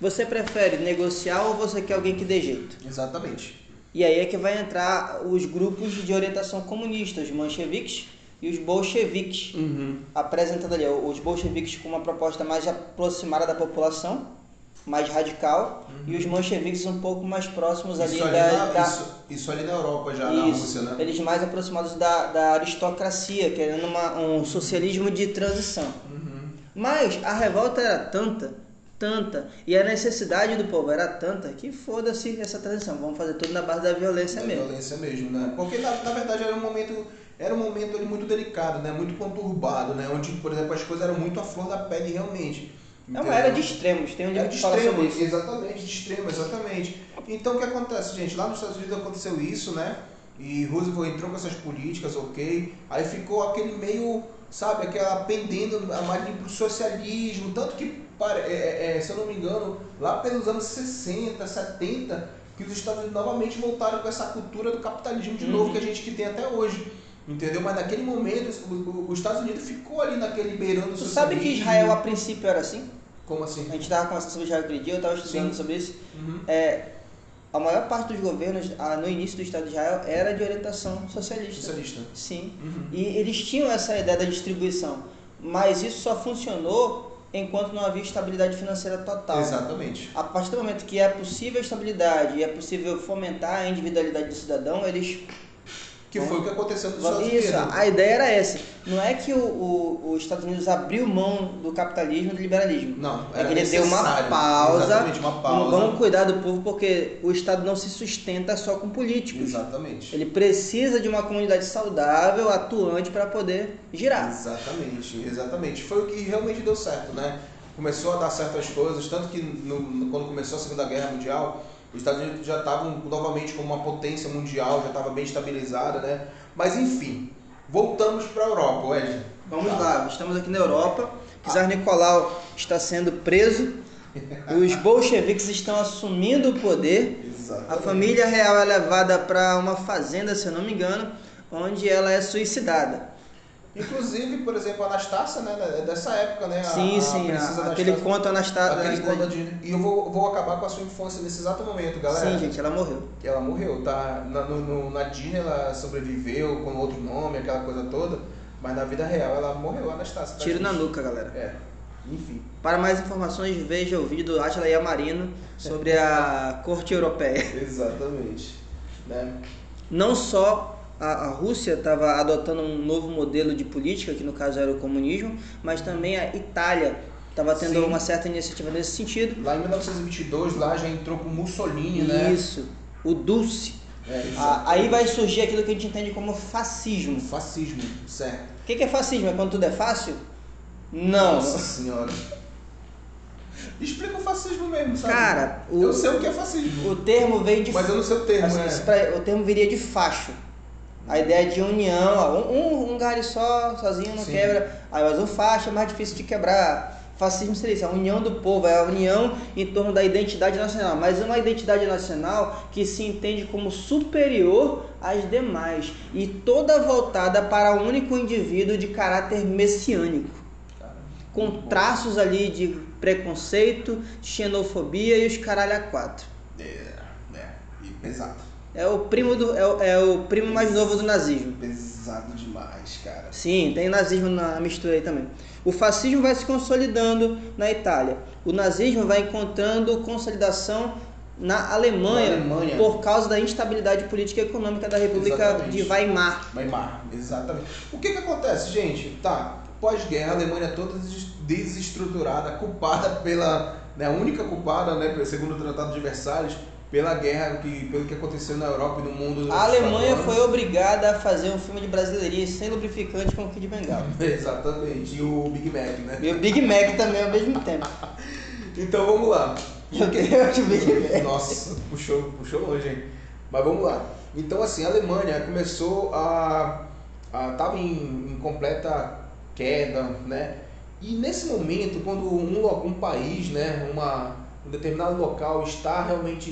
Speaker 1: Você prefere negociar ou você quer alguém que dê jeito?
Speaker 2: Exatamente.
Speaker 1: E aí é que vai entrar os grupos de orientação comunista, os mancheviques e os bolcheviques, uhum. apresentando ali os bolcheviques com uma proposta mais aproximada da população mais radical uhum. e os mancheviques um pouco mais próximos
Speaker 2: isso
Speaker 1: ali,
Speaker 2: ali da, na, da... Isso, isso, ali na Europa já, isso, na Rússia, né?
Speaker 1: Eles mais aproximados da, da aristocracia, querendo uma, um socialismo de transição. Uhum. Mas a revolta era tanta, tanta, e a necessidade do povo era tanta que foda-se essa transição. Vamos fazer tudo na base da violência
Speaker 2: da
Speaker 1: mesmo.
Speaker 2: violência mesmo, né? Porque na, na verdade era um momento era um momento ali muito delicado, né? Muito conturbado, né? Onde, por exemplo, as coisas eram muito à flor da pele realmente.
Speaker 1: É uma era de extremos, tem um livro
Speaker 2: sobre isso. Exatamente, de extremo, exatamente. Então o que acontece, gente? Lá nos Estados Unidos aconteceu isso, né? E Roosevelt entrou com essas políticas, ok. Aí ficou aquele meio, sabe, aquela pendendo mais para o socialismo. Tanto que, é, é, é, se eu não me engano, lá pelos anos 60, 70, que os Estados Unidos novamente voltaram com essa cultura do capitalismo de uhum. novo que a gente que tem até hoje. Entendeu? Mas naquele momento os Estados Unidos ficou ali naquele beirando
Speaker 1: Tu sabe que Israel a princípio era assim?
Speaker 2: Como assim?
Speaker 1: A gente estava conversando sobre Israel aquele dia, eu estava estudando Sim. sobre isso. Uhum. É, a maior parte dos governos, no início do Estado de Israel, era de orientação socialista.
Speaker 2: Socialista.
Speaker 1: Sim. Uhum. E eles tinham essa ideia da distribuição. Mas isso só funcionou enquanto não havia estabilidade financeira total.
Speaker 2: Exatamente.
Speaker 1: A partir do momento que é possível estabilidade e é possível fomentar a individualidade do cidadão, eles
Speaker 2: que foi o que aconteceu nos Estados
Speaker 1: Unidos. Isso, a ideia era essa. Não é que o, o, os Estados Unidos abriu mão do capitalismo e do liberalismo.
Speaker 2: Não,
Speaker 1: é que ele deu uma pausa. Exatamente, uma pausa. Vamos cuidar do povo porque o Estado não se sustenta só com políticos.
Speaker 2: Exatamente.
Speaker 1: Ele precisa de uma comunidade saudável, atuante para poder girar.
Speaker 2: Exatamente, exatamente. Foi o que realmente deu certo, né? Começou a dar certas coisas, tanto que no, quando começou a Segunda Guerra Mundial, os Estados Unidos já estavam novamente como uma potência mundial, já estava bem estabilizada, né? Mas enfim, voltamos para a Europa, Wesley.
Speaker 1: Vamos tá. lá, estamos aqui na Europa. Czar Nicolau está sendo preso. Os bolcheviques estão assumindo o poder. Exatamente. A família real é levada para uma fazenda, se eu não me engano, onde ela é suicidada.
Speaker 2: Inclusive, por exemplo, a Anastácia, né? É dessa época, né?
Speaker 1: Sim, a, sim. A, aquele conto Anastácia.
Speaker 2: Aquele conto de, e eu vou, vou acabar com a sua infância nesse exato momento, galera.
Speaker 1: Sim, gente, ela morreu.
Speaker 2: Ela morreu, tá? Na, no, no, na Disney ela sobreviveu com outro nome, aquela coisa toda. Mas na vida real ela morreu, a Anastácia.
Speaker 1: Tá Tiro na nuca, galera.
Speaker 2: É. Enfim.
Speaker 1: Para mais informações, veja o vídeo do Atila Yamarino sobre a *laughs* corte europeia.
Speaker 2: Exatamente. Né?
Speaker 1: Não só a, a Rússia estava adotando um novo modelo de política, que no caso era o comunismo, mas também a Itália estava tendo Sim. uma certa iniciativa nesse sentido.
Speaker 2: Lá em 1922, lá já entrou com Mussolini, né?
Speaker 1: Isso, o Dulce. É, aí vai surgir aquilo que a gente entende como fascismo.
Speaker 2: Fascismo, certo.
Speaker 1: O que, que é fascismo? É quando tudo é fácil? Não.
Speaker 2: Nossa senhora. Explica o fascismo mesmo, sabe?
Speaker 1: Cara, o,
Speaker 2: eu sei o que é fascismo.
Speaker 1: o termo veio de
Speaker 2: Mas eu não sei o termo,
Speaker 1: assim,
Speaker 2: né?
Speaker 1: isso pra- o termo viria de facho. A ideia de união, ó, um, um, um galho só, sozinho não
Speaker 2: Sim.
Speaker 1: quebra. Aí, mas o facho é mais difícil de quebrar. Fascismo seria isso, a união do povo, é a união em torno da identidade nacional, mas uma identidade nacional que se entende como superior às demais e toda voltada para um único indivíduo de caráter messiânico com traços ali de preconceito, xenofobia e os caralho a quatro.
Speaker 2: É, é. E pesado.
Speaker 1: É o primo do é, o- é o primo mais novo do nazismo.
Speaker 2: Pesado demais, cara.
Speaker 1: Sim, tem nazismo na mistura aí também. O fascismo vai se consolidando na Itália. O nazismo vai encontrando consolidação na Alemanha,
Speaker 2: Na Alemanha.
Speaker 1: por causa da instabilidade política e econômica da República
Speaker 2: Exatamente.
Speaker 1: de Weimar.
Speaker 2: Weimar, exatamente. O que que acontece, gente? Tá, pós-guerra, a Alemanha toda des- desestruturada, culpada pela, né, a única culpada, né, segundo o Tratado de Versalhes, pela guerra, que, pelo que aconteceu na Europa e no mundo.
Speaker 1: A Alemanha foi obrigada a fazer um filme de brasileirice sem lubrificante com o Kid Bengala. *laughs*
Speaker 2: Exatamente, e o Big Mac, né?
Speaker 1: E o Big Mac também ao mesmo tempo. *laughs*
Speaker 2: Então vamos lá.
Speaker 1: Meu Deus, o Big Mac.
Speaker 2: Nossa, puxou, puxou longe, hein? Mas vamos lá. Então, assim, a Alemanha começou a. a tava em, em completa queda, né? E nesse momento, quando um, um país, né, uma, um determinado local está realmente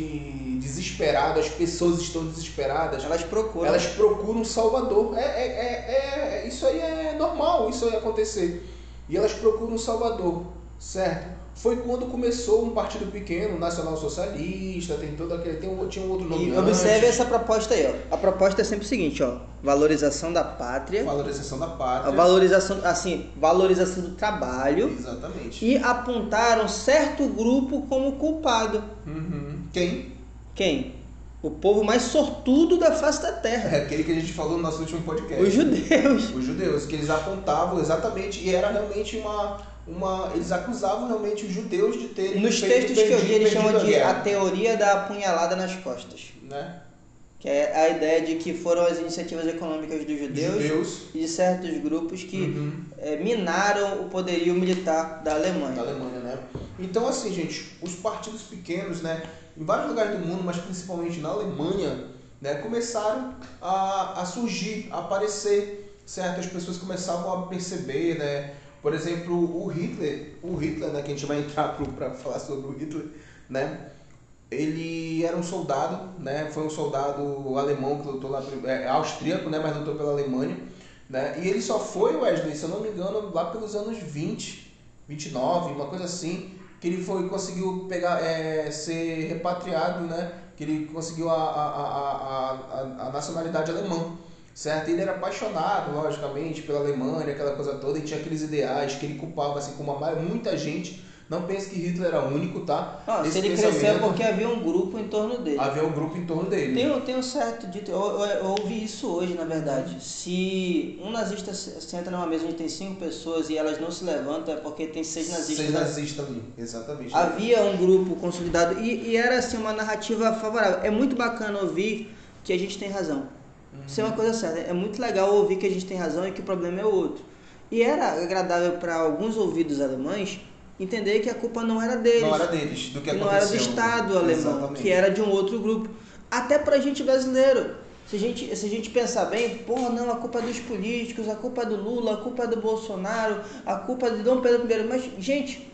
Speaker 2: desesperado, as pessoas estão desesperadas,
Speaker 1: Elas procuram.
Speaker 2: elas procuram um salvador. É, é, é, é- isso aí é normal, isso aí acontecer. E elas procuram um salvador, certo? Foi quando começou um partido pequeno, Nacional Socialista, tem todo aquele. Tem um, tinha um outro nome.
Speaker 1: E observe
Speaker 2: antes,
Speaker 1: essa proposta aí, ó. A proposta é sempre o seguinte, ó. Valorização da pátria,
Speaker 2: Valorização da
Speaker 1: a
Speaker 2: pátria.
Speaker 1: valorização, assim, valorização do trabalho
Speaker 2: Exatamente.
Speaker 1: e apontaram certo grupo como culpado.
Speaker 2: Uhum. Quem?
Speaker 1: Quem? O povo mais sortudo da face da terra.
Speaker 2: É aquele que a gente falou no nosso último podcast.
Speaker 1: Os judeus.
Speaker 2: Os judeus, que eles apontavam exatamente, e era realmente uma. Uma eles acusavam realmente os judeus de terem.
Speaker 1: Nos
Speaker 2: feito-
Speaker 1: textos que eu vi,
Speaker 2: perdido-
Speaker 1: eles chamam
Speaker 2: perdido
Speaker 1: de
Speaker 2: guerra,
Speaker 1: a teoria da apunhalada nas costas.
Speaker 2: Né?
Speaker 1: Que é a ideia de que foram as iniciativas econômicas dos
Speaker 2: Os
Speaker 1: judeus
Speaker 2: judeus.
Speaker 1: e de certos grupos que
Speaker 2: Uhum.
Speaker 1: eh, minaram o poderio militar da
Speaker 2: da
Speaker 1: Alemanha.
Speaker 2: Alemanha, né? Então, assim, gente, os partidos pequenos, né, em vários lugares do mundo, mas principalmente na Alemanha, né, começaram a, a surgir, a aparecer, certo? As pessoas começavam a perceber, né? Por exemplo, o Hitler, o Hitler, né, que a gente vai entrar para falar sobre o Hitler, né? Ele era um soldado, né? Foi um soldado alemão que lutou lá, é, austríaco, né? Mas lutou pela Alemanha, né? E ele só foi, Wesley, se eu não me engano, lá pelos anos 20, 29, uma coisa assim, que ele foi conseguiu pegar, é, ser repatriado, né? Que ele conseguiu a, a, a, a, a, a nacionalidade alemã, certo? Ele era apaixonado, logicamente, pela Alemanha, aquela coisa toda, e tinha aqueles ideais que ele culpava, assim como muita gente. Não pense que Hitler era único, tá? Esse
Speaker 1: se ele cresceu é porque havia um grupo em torno dele.
Speaker 2: Havia um grupo em torno dele.
Speaker 1: Tem, um- tem um certo dito, eu, eu- eu ouvi isso hoje, na verdade. Se um nazista se- senta numa mesa onde tem cinco pessoas e elas não se levantam, é porque tem seis nazistas.
Speaker 2: Seis nazistas ali, exatamente.
Speaker 1: Havia um grupo consolidado e, e era assim uma narrativa favorável. É muito bacana ouvir que a gente tem razão. Isso é uma coisa certa. É muito legal ouvir que a gente tem razão e que o problema é outro. E era agradável para alguns ouvidos alemães entender que a culpa não era deles.
Speaker 2: Não era deles, do que aconteceu.
Speaker 1: não era do Estado alemão,
Speaker 2: Exatamente.
Speaker 1: que era de um outro grupo. Até pra gente brasileiro. Se a gente, se a gente pensar bem, porra, não, a culpa é dos políticos, a culpa é do Lula, a culpa é do Bolsonaro, a culpa é de Dom Pedro I. Mas, gente,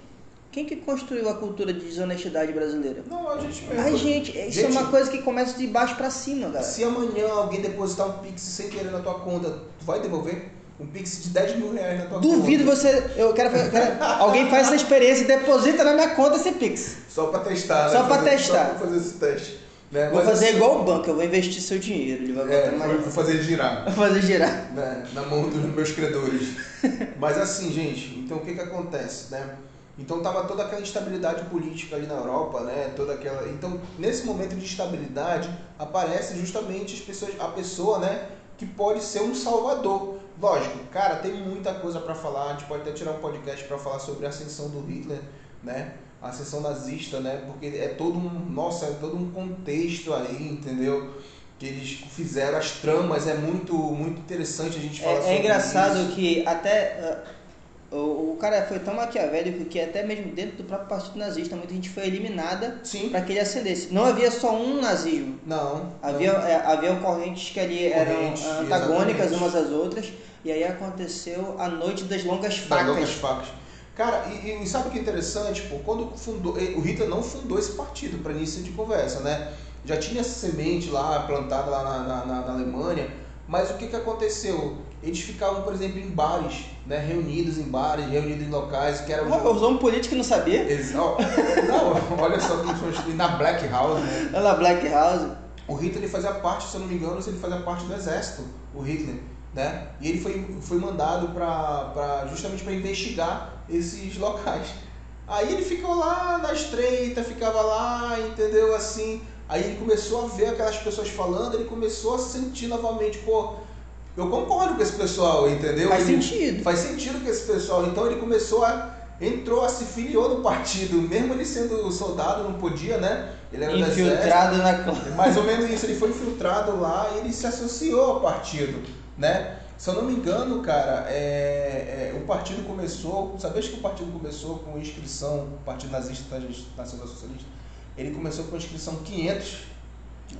Speaker 1: quem que construiu a cultura de desonestidade brasileira?
Speaker 2: Não, a gente mesmo.
Speaker 1: Ai, gente, isso é
Speaker 2: Gente,
Speaker 1: uma coisa que começa de baixo pra cima, galera.
Speaker 2: Se amanhã alguém depositar um Pix sem querer na tua conta, tu vai devolver? Um Pix de 10 mil reais na tua
Speaker 1: Duvido
Speaker 2: conta.
Speaker 1: você. Eu quero, quero- Alguém faz essa experiência e deposita na minha conta esse Pix.
Speaker 2: Só pra testar, né?
Speaker 1: Só pra
Speaker 2: Fazer-
Speaker 1: testar.
Speaker 2: Só pra fazer esse teste. Né?
Speaker 1: Vou
Speaker 2: Mas,
Speaker 1: fazer
Speaker 2: assim,
Speaker 1: igual o banco, eu vou investir seu dinheiro. Ele vai
Speaker 2: É,
Speaker 1: mais.
Speaker 2: vou fazer girar.
Speaker 1: Vou fazer girar.
Speaker 2: né, na mão dos meus credores. *laughs* Mas assim, gente, então o que que acontece, né? Então tava toda aquela instabilidade política ali na Europa, né? Toda aquela. Então, nesse momento de instabilidade, aparece justamente as pessoas, a pessoa, né, que pode ser um salvador. Lógico, cara, tem muita coisa para falar, a gente pode até tirar um podcast para falar sobre a ascensão do Hitler, né? A ascensão nazista, né? Porque é todo um, nossa, é todo um contexto aí, entendeu? que eles fizeram, as tramas, é muito, muito interessante a gente falar
Speaker 1: É,
Speaker 2: sobre
Speaker 1: é engraçado
Speaker 2: isso.
Speaker 1: que até uh, o, o cara foi tão maquiavélico que até mesmo dentro do próprio partido nazista muita gente foi eliminada para que ele ascendesse. Não havia só um nazismo.
Speaker 2: Não.
Speaker 1: Havia,
Speaker 2: não.
Speaker 1: é, haviam correntes que ali
Speaker 2: Correntes,
Speaker 1: eram antagônicas
Speaker 2: exatamente.
Speaker 1: umas às outras. E aí aconteceu a noite das longas
Speaker 2: Das
Speaker 1: facas.
Speaker 2: loucas facas. Cara, e, e sabe o que é interessante? Pô, quando fundou, eh, o Hitler não fundou esse partido para início de conversa, né? Já tinha essa semente lá plantada lá na, na, na- na Alemanha, mas o que, que aconteceu? Eles ficavam, por exemplo, em bares, né? Reunidos em bares, reunidos em locais que eram.
Speaker 1: Oh, usou um político que não sabia.
Speaker 2: Ex- ó, Não, *laughs* olha só como os- na Black House, né?
Speaker 1: Lá, Black House.
Speaker 2: O Hitler ele fazia parte, se eu não me engano, ele fazia parte do exército, o Hitler, né? E ele foi, foi mandado para justamente para investigar esses locais. Aí ele ficou lá na estreita, ficava lá, entendeu? Assim, aí ele começou a ver aquelas pessoas falando, ele começou a sentir novamente, pô, eu concordo com esse pessoal, entendeu?
Speaker 1: Faz
Speaker 2: Ele-
Speaker 1: sentido.
Speaker 2: Faz sentido com esse pessoal. Então ele começou a. Entrou, a se filiou no partido, mesmo ele sendo soldado, não podia, né? Ele era exército.
Speaker 1: Infiltrado na.
Speaker 2: Mais ou menos isso, ele foi infiltrado lá e ele se associou ao partido, né? Se eu não me engano, cara, é, é, o partido começou, sabes que o partido começou com inscrição, o Partido Nazista Nacional Socialista, ele começou com inscrição 500,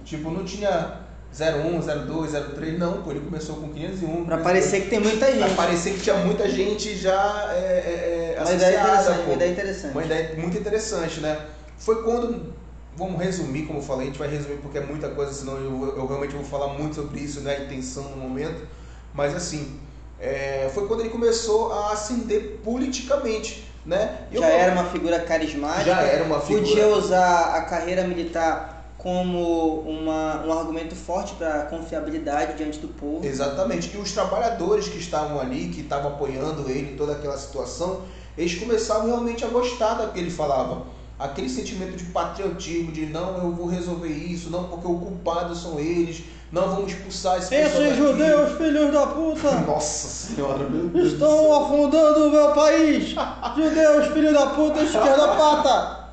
Speaker 2: tipo, não tinha 01, 02, 03, não, pô, ele começou com 501.
Speaker 1: Pra parecer que tem muita
Speaker 2: Pra
Speaker 1: gente.
Speaker 2: parecer que tinha muita gente já é, é, é,
Speaker 1: Uma ideia interessante,
Speaker 2: pô.
Speaker 1: uma ideia interessante.
Speaker 2: Uma ideia muito interessante, né? Foi quando, vamos resumir, como eu falei, a gente vai resumir porque é muita coisa, senão eu, eu realmente vou falar muito sobre isso, não é a intenção no momento. Mas assim, é, foi quando ele começou a ascender politicamente, né? Eu
Speaker 1: Já era uma figura carismática.
Speaker 2: Já era uma figura-
Speaker 1: Podia usar a carreira militar como uma, um argumento forte para confiabilidade diante do povo.
Speaker 2: Exatamente. E os trabalhadores que estavam ali, que estavam apoiando ele em toda aquela situação, eles começavam realmente a gostar do que ele falava. Aquele sentimento de patriotismo, de não, eu vou resolver isso, não, porque o culpado são eles, não vamos expulsar esse pessoal
Speaker 1: Esses judeus, filhos da puta, *laughs*
Speaker 2: Nossa senhora, meu Deus.
Speaker 1: estão afundando o meu país. Judeus, filhos da puta, esquerda pata.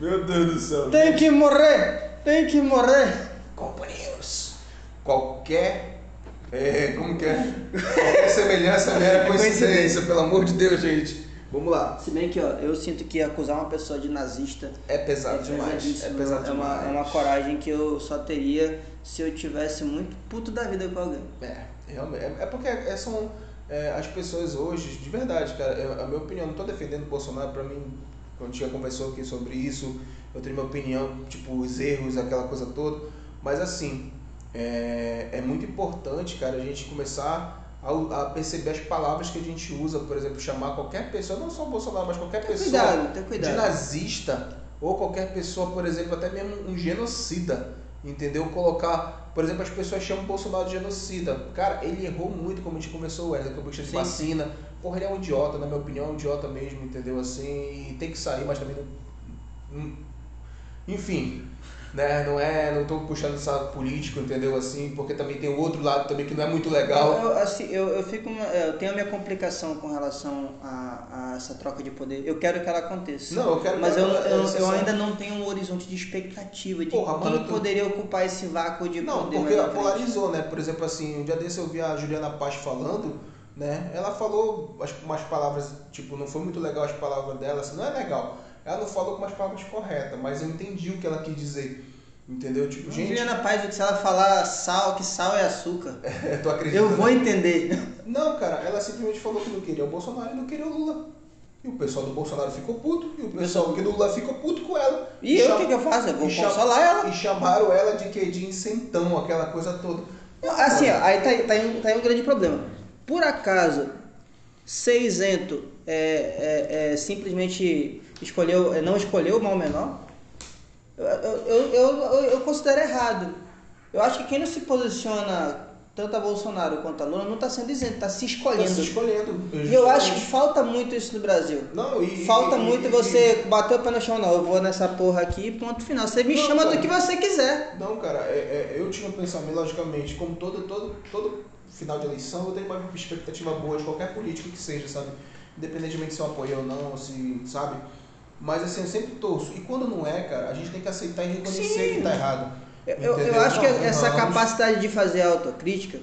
Speaker 2: Meu Deus do céu.
Speaker 1: Tem que morrer, tem que morrer.
Speaker 2: Companheiros, qualquer. é, como que é? Qualquer semelhança é mera coincidência, pelo amor de Deus, gente. Vamos lá.
Speaker 1: Se bem que ó, eu sinto que acusar uma pessoa de nazista
Speaker 2: É pesado demais. É pesado
Speaker 1: é uma,
Speaker 2: demais.
Speaker 1: é uma coragem que eu só teria se eu tivesse muito puto da vida com alguém.
Speaker 2: É, realmente. É, é porque é- são é, as pessoas hoje, de verdade, cara, é, a minha opinião, não tô defendendo o Bolsonaro, pra mim, quando a gente já conversou aqui sobre isso, eu tenho minha opinião, tipo, os erros, aquela coisa toda, mas assim, é, é muito importante, cara, a gente começar a, a perceber as palavras que a gente usa, por exemplo, chamar qualquer pessoa, não só o Bolsonaro, mas qualquer
Speaker 1: Tem
Speaker 2: pessoa
Speaker 1: cuidado, tem
Speaker 2: de
Speaker 1: cuidado.
Speaker 2: nazista ou qualquer pessoa, por exemplo, até mesmo um genocida, entendeu? Colocar, por exemplo, as pessoas chamam o Bolsonaro de genocida. Cara, ele errou muito, como a gente começou, o Wesley, com a questão de vacina. Porra, ele é um idiota, na minha opinião, é um idiota mesmo, entendeu? Assim, e tem que sair, mas também não. Não- Enfim, né? Não é. Não tô puxando essa político, entendeu? Assim, porque também tem o outro lado também que não é muito legal.
Speaker 1: Eu, assim, eu, eu, fico, eu tenho a minha complicação com relação a, a essa troca de poder. Eu quero que ela aconteça.
Speaker 2: Não, eu quero
Speaker 1: Mas
Speaker 2: que
Speaker 1: eu,
Speaker 2: ela-
Speaker 1: eu, eu
Speaker 2: só-
Speaker 1: ainda não tenho um horizonte de expectativa de
Speaker 2: Porra,
Speaker 1: quem
Speaker 2: mano, tu-
Speaker 1: poderia ocupar esse vácuo de
Speaker 2: Não,
Speaker 1: poder.
Speaker 2: porque
Speaker 1: mais à frente.
Speaker 2: polarizou, né? Por exemplo, assim, um dia desse eu vi a Juliana Paz falando, né? Ela falou as- umas palavras, tipo, não foi muito legal as palavras dela, assim, não é legal. Ela não falou com umas palavras corretas, mas eu entendi o que ela quis dizer. Entendeu? Tipo, gente,
Speaker 1: Juliana Paz, se ela falar sal, que sal é açúcar, *laughs*
Speaker 2: tu acredita?
Speaker 1: eu vou entender.
Speaker 2: Não, cara, ela simplesmente falou que não queria o Bolsonaro e não queria o Lula. E o pessoal do Bolsonaro ficou puto, e o pessoal que do Lula ficou puto com ela.
Speaker 1: E eu o que, que eu faço? Eu vou
Speaker 2: e
Speaker 1: consolar ela.
Speaker 2: E chamaram ela de que de incentão, aquela coisa toda.
Speaker 1: Assim, ó, aí tá, aí- tá, um, tá aí um grande problema. Por acaso, ser isento é, é, é simplesmente escolheu, é, não escolheu o mal menor, eu, eu, eu, eu, considero errado. Eu acho que quem não se posiciona tanto a Bolsonaro quanto a Lula não está sendo isento, está se
Speaker 2: Tá
Speaker 1: escolhendo.
Speaker 2: se escolhendo.
Speaker 1: E eu acho que falta muito isso no Brasil.
Speaker 2: Não, e,
Speaker 1: Falta
Speaker 2: e-
Speaker 1: muito
Speaker 2: e-
Speaker 1: você bater o pé no chão, não. Eu vou nessa porra aqui, ponto final. Você me
Speaker 2: Não,
Speaker 1: chama
Speaker 2: cara.
Speaker 1: do que você quiser.
Speaker 2: Não, cara, é- é, eu tinha um pensamento, logicamente, como todo, todo, todo final de eleição, eu tenho uma expectativa boa de qualquer político que seja, sabe? Independentemente se eu apoio ou não, se, sabe? Mas assim, eu sempre torço. E quando não é, cara, a gente tem que aceitar e reconhecer
Speaker 1: Sim.
Speaker 2: que tá errado.
Speaker 1: Eu, eu, eu acho que essa capacidade de fazer autocrítica,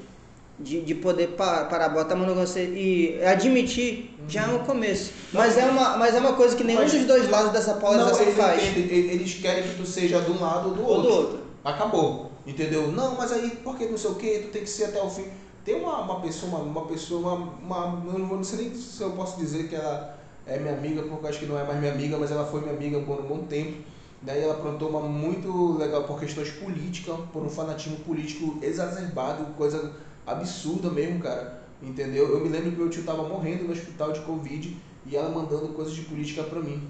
Speaker 1: de, de poder parar, botar a mão no você e admitir, uhum. já é um começo. Mas é, uma, mas é uma coisa que nenhum mas, dos dois lados dessa polarização
Speaker 2: não,
Speaker 1: faz.
Speaker 2: eles querem que tu seja de um lado ou do outro.
Speaker 1: Ou do outro.
Speaker 2: Acabou. Entendeu? Não, mas aí, porque não sei o que, tu tem que ser até o fim. Tem uma, uma pessoa, uma, uma pessoa, uma, uma, eu não, vou, não sei nem se eu posso dizer que ela é minha amiga, porque eu acho que não é mais minha amiga, mas ela foi minha amiga por um bom tempo. Daí ela aprontou uma muito legal por questões políticas, por um fanatismo político exacerbado, coisa absurda mesmo, cara. Entendeu? Eu me lembro que meu tio tava morrendo no hospital de Covid e ela mandando coisas de política pra mim,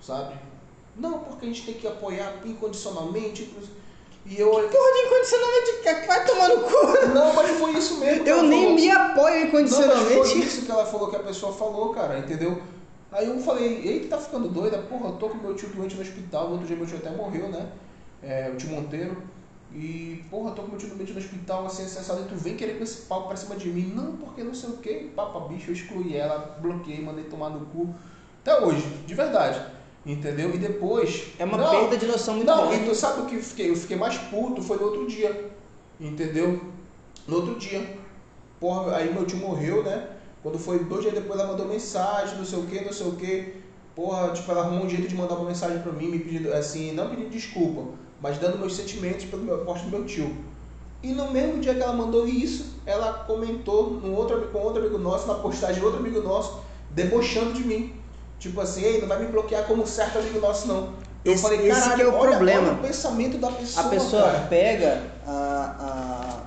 Speaker 2: sabe? Não, porque a gente tem que apoiar incondicionalmente.
Speaker 1: E eu olhei. Porra de incondicionalmente vai tomar no cu.
Speaker 2: Não, mas foi isso mesmo.
Speaker 1: Eu nem falou. me apoio incondicionalmente. Não, mas
Speaker 2: foi isso que ela falou que a pessoa falou, cara, entendeu? Aí eu falei, ele tá ficando doida, porra, eu tô com meu tio doente no hospital, outro dia meu tio até morreu, né? É, o tio Monteiro. E, porra, tô com meu tio doente no hospital, assim, acessado, e tu vem querer com esse papo pra cima de mim. Não, porque não sei o que, papa bicho, eu excluí ela, bloqueei, mandei tomar no cu. Até hoje, de verdade. Entendeu? E depois.
Speaker 1: É uma não, perda de noção muito
Speaker 2: Não,
Speaker 1: grande.
Speaker 2: e tu sabe o que eu fiquei? Eu fiquei mais puto, foi no outro dia. Entendeu? No outro dia. Porra, aí meu tio morreu, né? Quando foi dois dias depois, ela mandou mensagem, não sei o que, não sei o que. Porra, tipo, ela arrumou um jeito de mandar uma mensagem pra mim, me pedindo, assim, não pedindo desculpa, mas dando meus sentimentos pelo meu posto do meu tio. E no mesmo dia que ela mandou isso, ela comentou no outro, com outro amigo nosso, na postagem de outro amigo nosso, debochando de mim. Tipo assim, ei, não vai me bloquear como certo amigo nosso, não.
Speaker 1: Eu esse, falei, esse que é o olha, problema. Olha
Speaker 2: o pensamento da pessoa.
Speaker 1: A pessoa
Speaker 2: cara.
Speaker 1: pega a, a,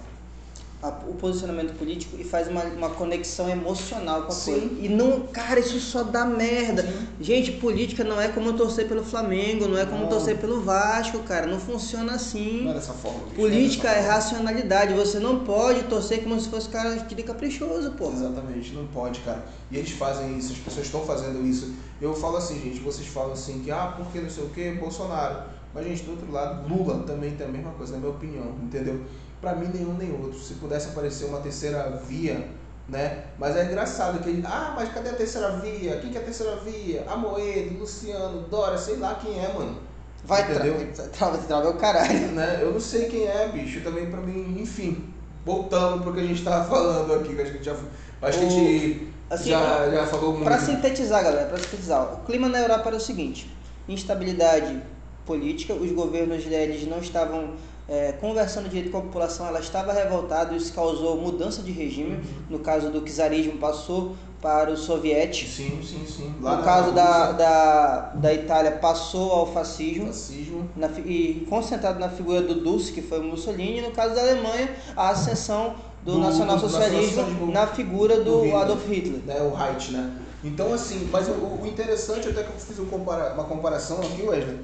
Speaker 1: a, o posicionamento político e faz uma, uma conexão emocional com a Sim. coisa. E não, cara, isso só dá merda. Sim. Gente, política não é como torcer pelo Flamengo, não é como não. torcer pelo Vasco, cara. Não funciona assim.
Speaker 2: Não é dessa forma.
Speaker 1: Política é, é racionalidade. Você não pode torcer como se fosse cara de caprichoso, pô.
Speaker 2: Exatamente, não pode, cara. E eles fazem isso, as pessoas estão fazendo isso. Eu falo assim, gente, vocês falam assim que, ah, porque não sei o que, Bolsonaro. Mas, gente, do outro lado, Lula também tem a mesma coisa, na minha opinião, entendeu? Para mim, nenhum nem outro. Se pudesse aparecer uma terceira via, né? Mas é engraçado que ele, ah, mas cadê a terceira via? Quem que é a terceira via? Amoedo, Luciano, Dória, sei lá quem é, mano.
Speaker 1: Vai, entendeu? Trava, trava é o caralho.
Speaker 2: Né? Eu não sei quem é, bicho. Também para mim, enfim. Voltando pro que a gente tava falando aqui, que acho que a gente já. Acho que a gente Assim, já, já falou muito.
Speaker 1: Para sintetizar, galera, para sintetizar, o clima na Europa era o seguinte: instabilidade política, os governos deles não estavam é, conversando direito com a população, ela estava revoltada, isso causou mudança de regime. Uhum. No caso do czarismo, passou para o soviético.
Speaker 2: Sim, sim, sim.
Speaker 1: Lá no caso da, da, da Itália, passou ao fascismo.
Speaker 2: Fascismo.
Speaker 1: Na, e concentrado na figura do Dulce, que foi o Mussolini. E no caso da Alemanha, a ascensão do, do nacionalsocialismo na figura do, do Hitler, Adolf Hitler.
Speaker 2: Né, o Reich, né? Então, assim, mas o, o, interessante, até que eu fiz um compara, uma comparação aqui, Wesley,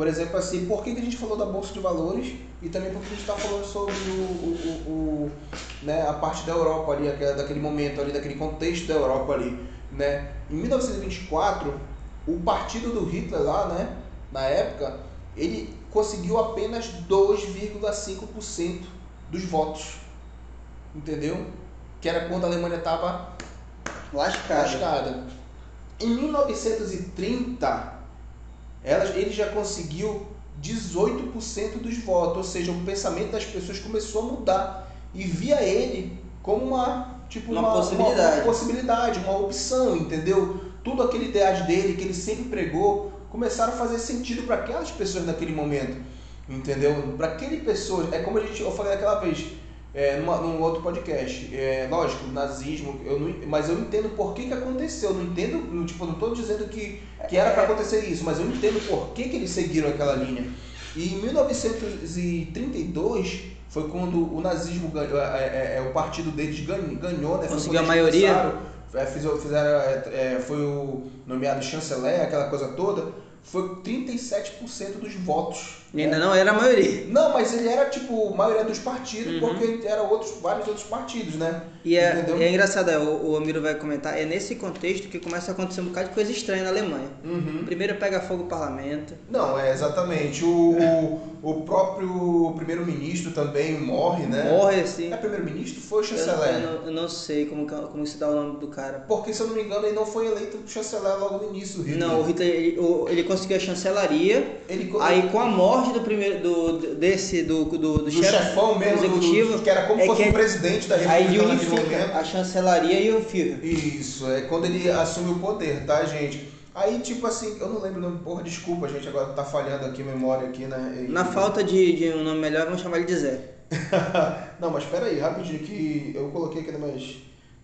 Speaker 2: por exemplo, assim, por que, que a gente falou da Bolsa de Valores e também porque a gente está falando sobre o, o, o, né, a parte da Europa ali, daquele momento ali, daquele contexto da Europa ali, né? Em 1924, o partido do Hitler lá, né, na época, ele conseguiu apenas 2,5% dos votos entendeu? Que era quando a Alemanha estava
Speaker 1: lascada.
Speaker 2: lascada. Em 1930, ela, ele já conseguiu 18% dos votos, ou seja, o pensamento das pessoas começou a mudar e via ele como uma tipo
Speaker 1: uma, uma possibilidade,
Speaker 2: uma, possibilidade, uma opção, entendeu? Tudo aquele ideais dele que ele sempre pregou começaram a fazer sentido para aquelas pessoas naquele momento, entendeu? Para aquele pessoas, é como a gente eu falei aquela vez, é, numa, num outro podcast. É, lógico, nazismo, eu não, mas eu entendo por que, que aconteceu. Eu não entendo, tipo, não estou dizendo que, que era para acontecer isso, mas eu entendo por que, que eles seguiram aquela linha. E em 1932 foi quando o nazismo ganhou, é, é, é o partido deles ganhou, ganhou né?
Speaker 1: Conseguiu a maioria.
Speaker 2: É, fizeram, fizeram é, foi o nomeado chanceler, aquela coisa toda foi 37% dos votos.
Speaker 1: E ainda né? não era a maioria.
Speaker 2: Não, mas ele era tipo a maioria dos partidos, uhum. porque era outros, vários outros partidos, né?
Speaker 1: E é, é engraçado, é, o, o Amiro vai comentar, é nesse contexto que começa a acontecer um bocado de coisa estranha na Alemanha.
Speaker 2: Uhum.
Speaker 1: Primeiro pega fogo o parlamento.
Speaker 2: Não, é exatamente. O, o, o próprio primeiro-ministro também morre, né?
Speaker 1: Morre, sim.
Speaker 2: É primeiro-ministro? Foi o chanceler?
Speaker 1: Eu, eu, eu, não sei como, como se dá o nome do cara.
Speaker 2: Porque, se eu não me engano, ele não foi eleito chanceler logo no início,
Speaker 1: Hitler. Não, o Hitler, ele, ele conseguiu a chancelaria.
Speaker 2: Ele,
Speaker 1: aí com a morte do primeiro do desse do do, do,
Speaker 2: do
Speaker 1: chefe
Speaker 2: chefão mesmo
Speaker 1: executivo,
Speaker 2: do, que era como
Speaker 1: é
Speaker 2: fosse
Speaker 1: que,
Speaker 2: o presidente da República
Speaker 1: Aí ele unifica a chancelaria e o Führer.
Speaker 2: Isso, é quando ele assume o poder, tá, gente? Aí, tipo assim, eu não lembro o nome, porra, desculpa, gente, agora tá falhando aqui a memória aqui, né?
Speaker 1: E, Na falta de, de um nome melhor, vamos chamar ele de Zé. *laughs*
Speaker 2: não, mas espera aí, rapidinho que eu coloquei aqui nas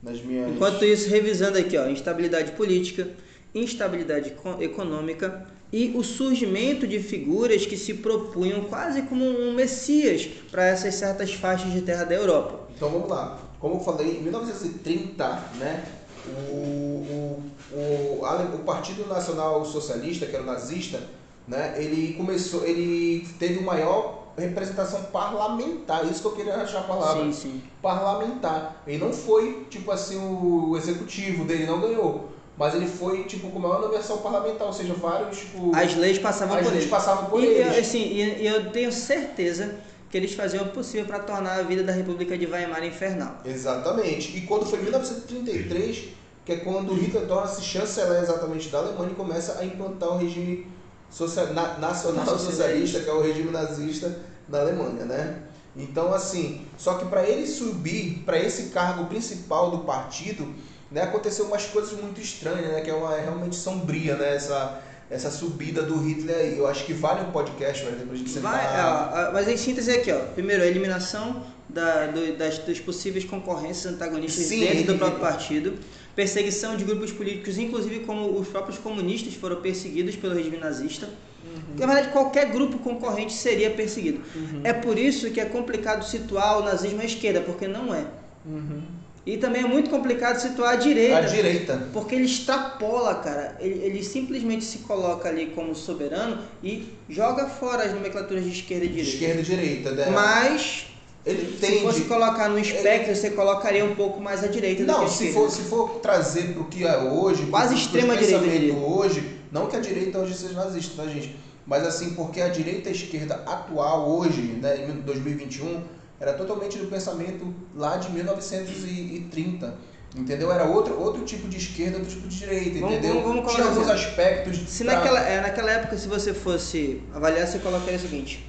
Speaker 2: nas minhas...
Speaker 1: Enquanto isso, revisando aqui, ó, instabilidade política, instabilidade econômica e o surgimento de figuras que se propunham quase como um messias para essas certas faixas de terra da Europa.
Speaker 2: Então vamos lá. Como eu falei, em 1930, né, o, o, o, o Partido Nacional Socialista, que era o nazista, né, ele começou, ele teve o maior representação parlamentar, isso que eu queria achar a palavra.
Speaker 1: Sim, sim.
Speaker 2: Parlamentar. Ele não foi, tipo assim, o executivo dele não ganhou. Mas ele foi, tipo, com a maior versão parlamentar, ou seja, vários, tipo...
Speaker 1: As leis passavam
Speaker 2: as
Speaker 1: por
Speaker 2: leis
Speaker 1: ele.
Speaker 2: passavam por
Speaker 1: e,
Speaker 2: eles.
Speaker 1: Assim, e, e eu tenho certeza que eles faziam o possível para tornar a vida da República de Weimar infernal.
Speaker 2: Exatamente. E quando foi 1933, que é quando Hitler torna-se chanceler exatamente da Alemanha e começa a implantar o regime social, na, nacional socialista, que é o regime nazista da Alemanha, né? Então, assim, só que para ele subir para esse cargo principal do partido, né, aconteceu umas coisas muito estranhas, né, que é uma é realmente sombria, né, essa, essa subida do Hitler aí. Eu acho que vale um podcast, velho, depois de
Speaker 1: Vai, ó, mas em síntese aqui, ó. Primeiro, a eliminação da, do, das, dos possíveis concorrências antagonistas Sim, dentro do próprio partido. Perseguição de grupos políticos, inclusive como os próprios comunistas foram perseguidos pelo regime nazista. Uhum. Na verdade, qualquer grupo concorrente seria perseguido. Uhum. É por isso que é complicado situar o nazismo à esquerda, porque não é.
Speaker 2: Uhum.
Speaker 1: E também é muito complicado situar a direita.
Speaker 2: A direita.
Speaker 1: Porque ele extrapola, cara. Ele, ele simplesmente se coloca ali como soberano e joga fora as nomenclaturas de esquerda e direita.
Speaker 2: Esquerda e direita, né?
Speaker 1: Mas
Speaker 2: ele
Speaker 1: se fosse colocar no espectro, ele... você colocaria um pouco mais à direita
Speaker 2: não,
Speaker 1: do que
Speaker 2: a se for, se for trazer para o que é hoje,
Speaker 1: quase extrema direita
Speaker 2: hoje, não que a direita hoje seja nazista, tá, gente? Mas assim, porque a direita e a esquerda atual hoje, né, em 2021, era totalmente do pensamento lá de 1930. Entendeu? Era outro, outro tipo de esquerda, outro tipo de direita,
Speaker 1: vamos,
Speaker 2: entendeu?
Speaker 1: Vamos, vamos
Speaker 2: Tinha alguns aspectos.
Speaker 1: Se pra... naquela, é, naquela época, se você fosse avaliar, você colocaria o seguinte.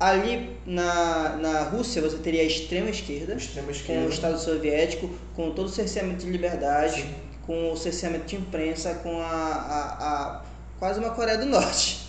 Speaker 1: Ali na, na Rússia você teria a extrema esquerda,
Speaker 2: extrema esquerda.
Speaker 1: com o Estado Soviético, com todo o cerceamento de liberdade, Sim. com o cerceamento de imprensa, com a, a, a quase uma Coreia do Norte.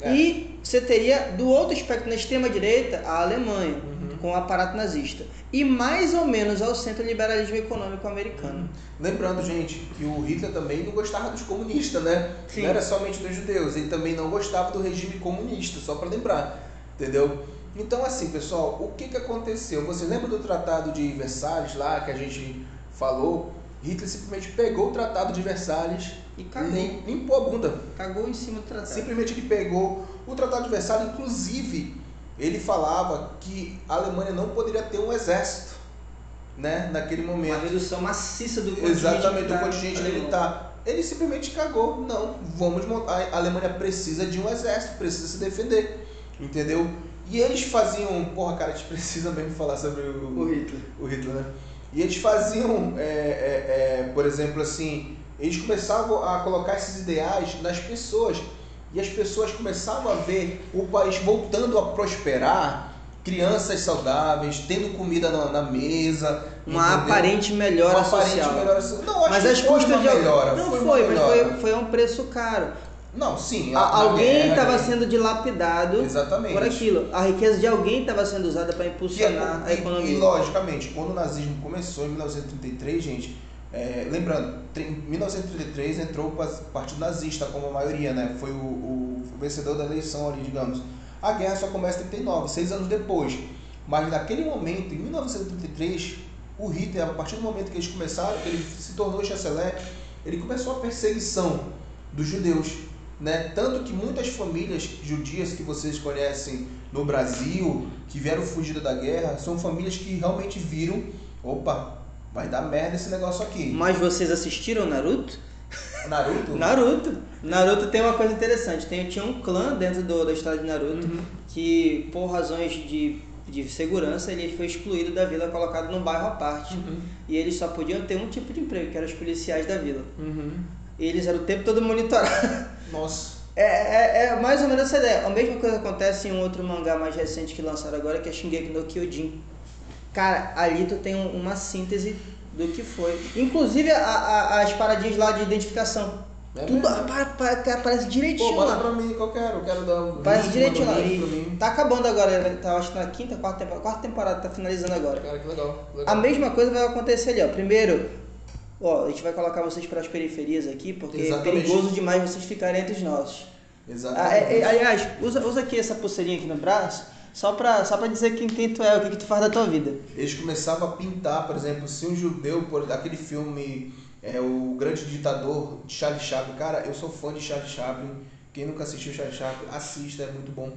Speaker 1: É. E você teria do outro espectro, na extrema direita, a Alemanha. Uhum com o aparato nazista. E mais ou menos ao centro do liberalismo econômico americano.
Speaker 2: Lembrando, gente, que o Hitler também não gostava dos comunistas, né? Sim. Não era somente dos judeus, ele também não gostava do regime comunista, só para lembrar, entendeu? Então, assim, pessoal, o que, que aconteceu? Você lembra do Tratado de Versalhes lá que a gente falou? Hitler simplesmente pegou o Tratado de Versalhes
Speaker 1: e cagou.
Speaker 2: limpou a bunda.
Speaker 1: Cagou em cima do tratado.
Speaker 2: Simplesmente ele pegou o Tratado de Versalhes, inclusive ele falava que a Alemanha não poderia ter um exército, né, naquele momento.
Speaker 1: Uma redução maciça do contingente
Speaker 2: Exatamente, militar, do contingente militar. Ele simplesmente cagou. Não, vamos montar. A Alemanha precisa de um exército, precisa se defender. Entendeu? E eles faziam. Porra, cara, a gente precisa mesmo falar sobre o,
Speaker 1: o Hitler.
Speaker 2: O Hitler, né? E eles faziam, é, é, é, por exemplo, assim, eles começavam a colocar esses ideais nas pessoas e as pessoas começavam a ver o país voltando a prosperar, crianças saudáveis, tendo comida na, na mesa.
Speaker 1: Uma entendeu? aparente melhora
Speaker 2: uma
Speaker 1: social.
Speaker 2: Aparente melhora Não,
Speaker 1: mas as custas de
Speaker 2: melhora.
Speaker 1: Não foi, foi mas foi, foi um preço caro.
Speaker 2: Não, sim.
Speaker 1: A, alguém estava sendo dilapidado
Speaker 2: Exatamente.
Speaker 1: por aquilo. A riqueza de alguém estava sendo usada para impulsionar
Speaker 2: e,
Speaker 1: a economia.
Speaker 2: E, logicamente, quando o nazismo começou em 1933, gente, é, lembrando, em 1933 entrou o Partido Nazista como a maioria, né? Foi o, o, vencedor da eleição ali, digamos. A guerra só começa em 39, seis anos depois. Mas naquele momento, em 1933, o Hitler, a partir do momento que eles começaram, que ele se tornou chanceler, ele começou a perseguição dos judeus. Né? Tanto que muitas famílias judias que vocês conhecem no Brasil, que vieram fugidas da guerra, são famílias que realmente viram, opa, Vai dar merda esse negócio aqui.
Speaker 1: Mas vocês assistiram Naruto?
Speaker 2: Naruto? *laughs*
Speaker 1: Naruto. Naruto tem uma coisa interessante. Tem, tinha um clã dentro do, da história de Naruto uhum. que, por razões de, de segurança, ele foi excluído da vila, colocado num bairro à parte. Uhum. E eles só podiam ter um tipo de emprego, que eram os policiais da vila.
Speaker 2: Uhum.
Speaker 1: Eles eram o tempo todo monitorados.
Speaker 2: Nossa. *laughs*
Speaker 1: É, é, é, mais ou menos essa ideia. A mesma coisa acontece em um outro mangá mais recente que lançaram agora, que é Shingeki no Kyojin. Cara, ali tu tem uma síntese do que foi. Inclusive a, a, as paradinhas lá de identificação. É Tudo aparece direitinho
Speaker 2: Pô, lá. pra mim que eu quero, eu quero dar um
Speaker 1: Aparece direitinho lá. E tá acabando agora, tá, acho que na quinta, quarta temporada, quarta temporada, tá finalizando agora.
Speaker 2: Cara, que legal, legal.
Speaker 1: A mesma coisa vai acontecer ali, ó. Primeiro, ó, a gente vai colocar vocês para as periferias aqui, porque Exatamente. é perigoso demais vocês ficarem entre os nossos.
Speaker 2: Exatamente. Ah, é,
Speaker 1: é, aliás, usa, usa aqui essa pulseirinha aqui no braço, só pra, só pra dizer quem, quem tu é, o que, que tu faz da tua vida.
Speaker 2: Eles começavam a pintar, por exemplo, se um judeu, por aquele filme é o grande ditador de Charlie Chaplin. Cara, eu sou fã de Charlie Chaplin. Quem nunca assistiu Charlie Chaplin, assista, é muito bom.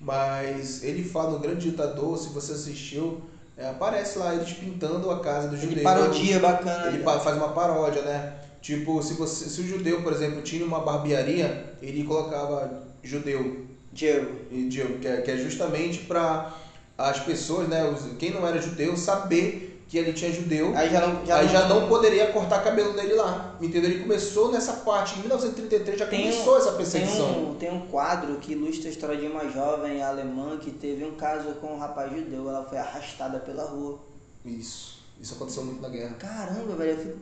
Speaker 2: Mas ele fala no Grande Ditador, se você assistiu, é, aparece lá eles pintando a casa do judeu. Ele
Speaker 1: parodia bacana.
Speaker 2: Ele faz uma paródia, né? Tipo, se, você, se o judeu, por exemplo, tinha uma barbearia, ele colocava judeu.
Speaker 1: Jew.
Speaker 2: que, é, que é justamente para as pessoas, né, os, quem não era judeu, saber que ele tinha judeu,
Speaker 1: aí já não, já
Speaker 2: aí
Speaker 1: não,
Speaker 2: já não poderia cortar cabelo dele lá. Entendeu? Ele começou nessa parte, em 1933 já tem começou um, essa perseguição.
Speaker 1: Tem um, tem um quadro que ilustra a história de uma jovem alemã que teve um caso com um rapaz judeu. Ela foi arrastada pela rua.
Speaker 2: Isso. Isso aconteceu muito na guerra.
Speaker 1: Caramba, velho. Fico...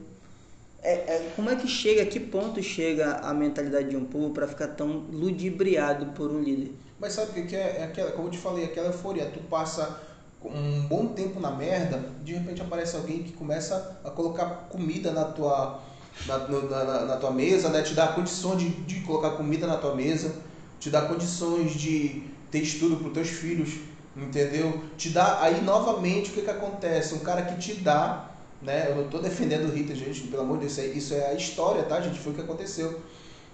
Speaker 1: É, é, como é que chega, a que ponto chega a mentalidade de um povo para ficar tão ludibriado por um líder?
Speaker 2: Mas sabe o que é? É aquela, como eu te falei, aquela euforia. Tu passa um bom tempo na merda, de repente aparece alguém que começa a colocar comida na tua, na, na, na tua mesa, né? te dá condições de, de colocar comida na tua mesa, te dá condições de ter estudo para os teus filhos, entendeu? Te dá, aí novamente o que, que acontece? Um cara que te dá, né? Eu não estou defendendo o Rita, gente, pelo amor de Deus, isso é a história, tá, gente? Foi o que aconteceu.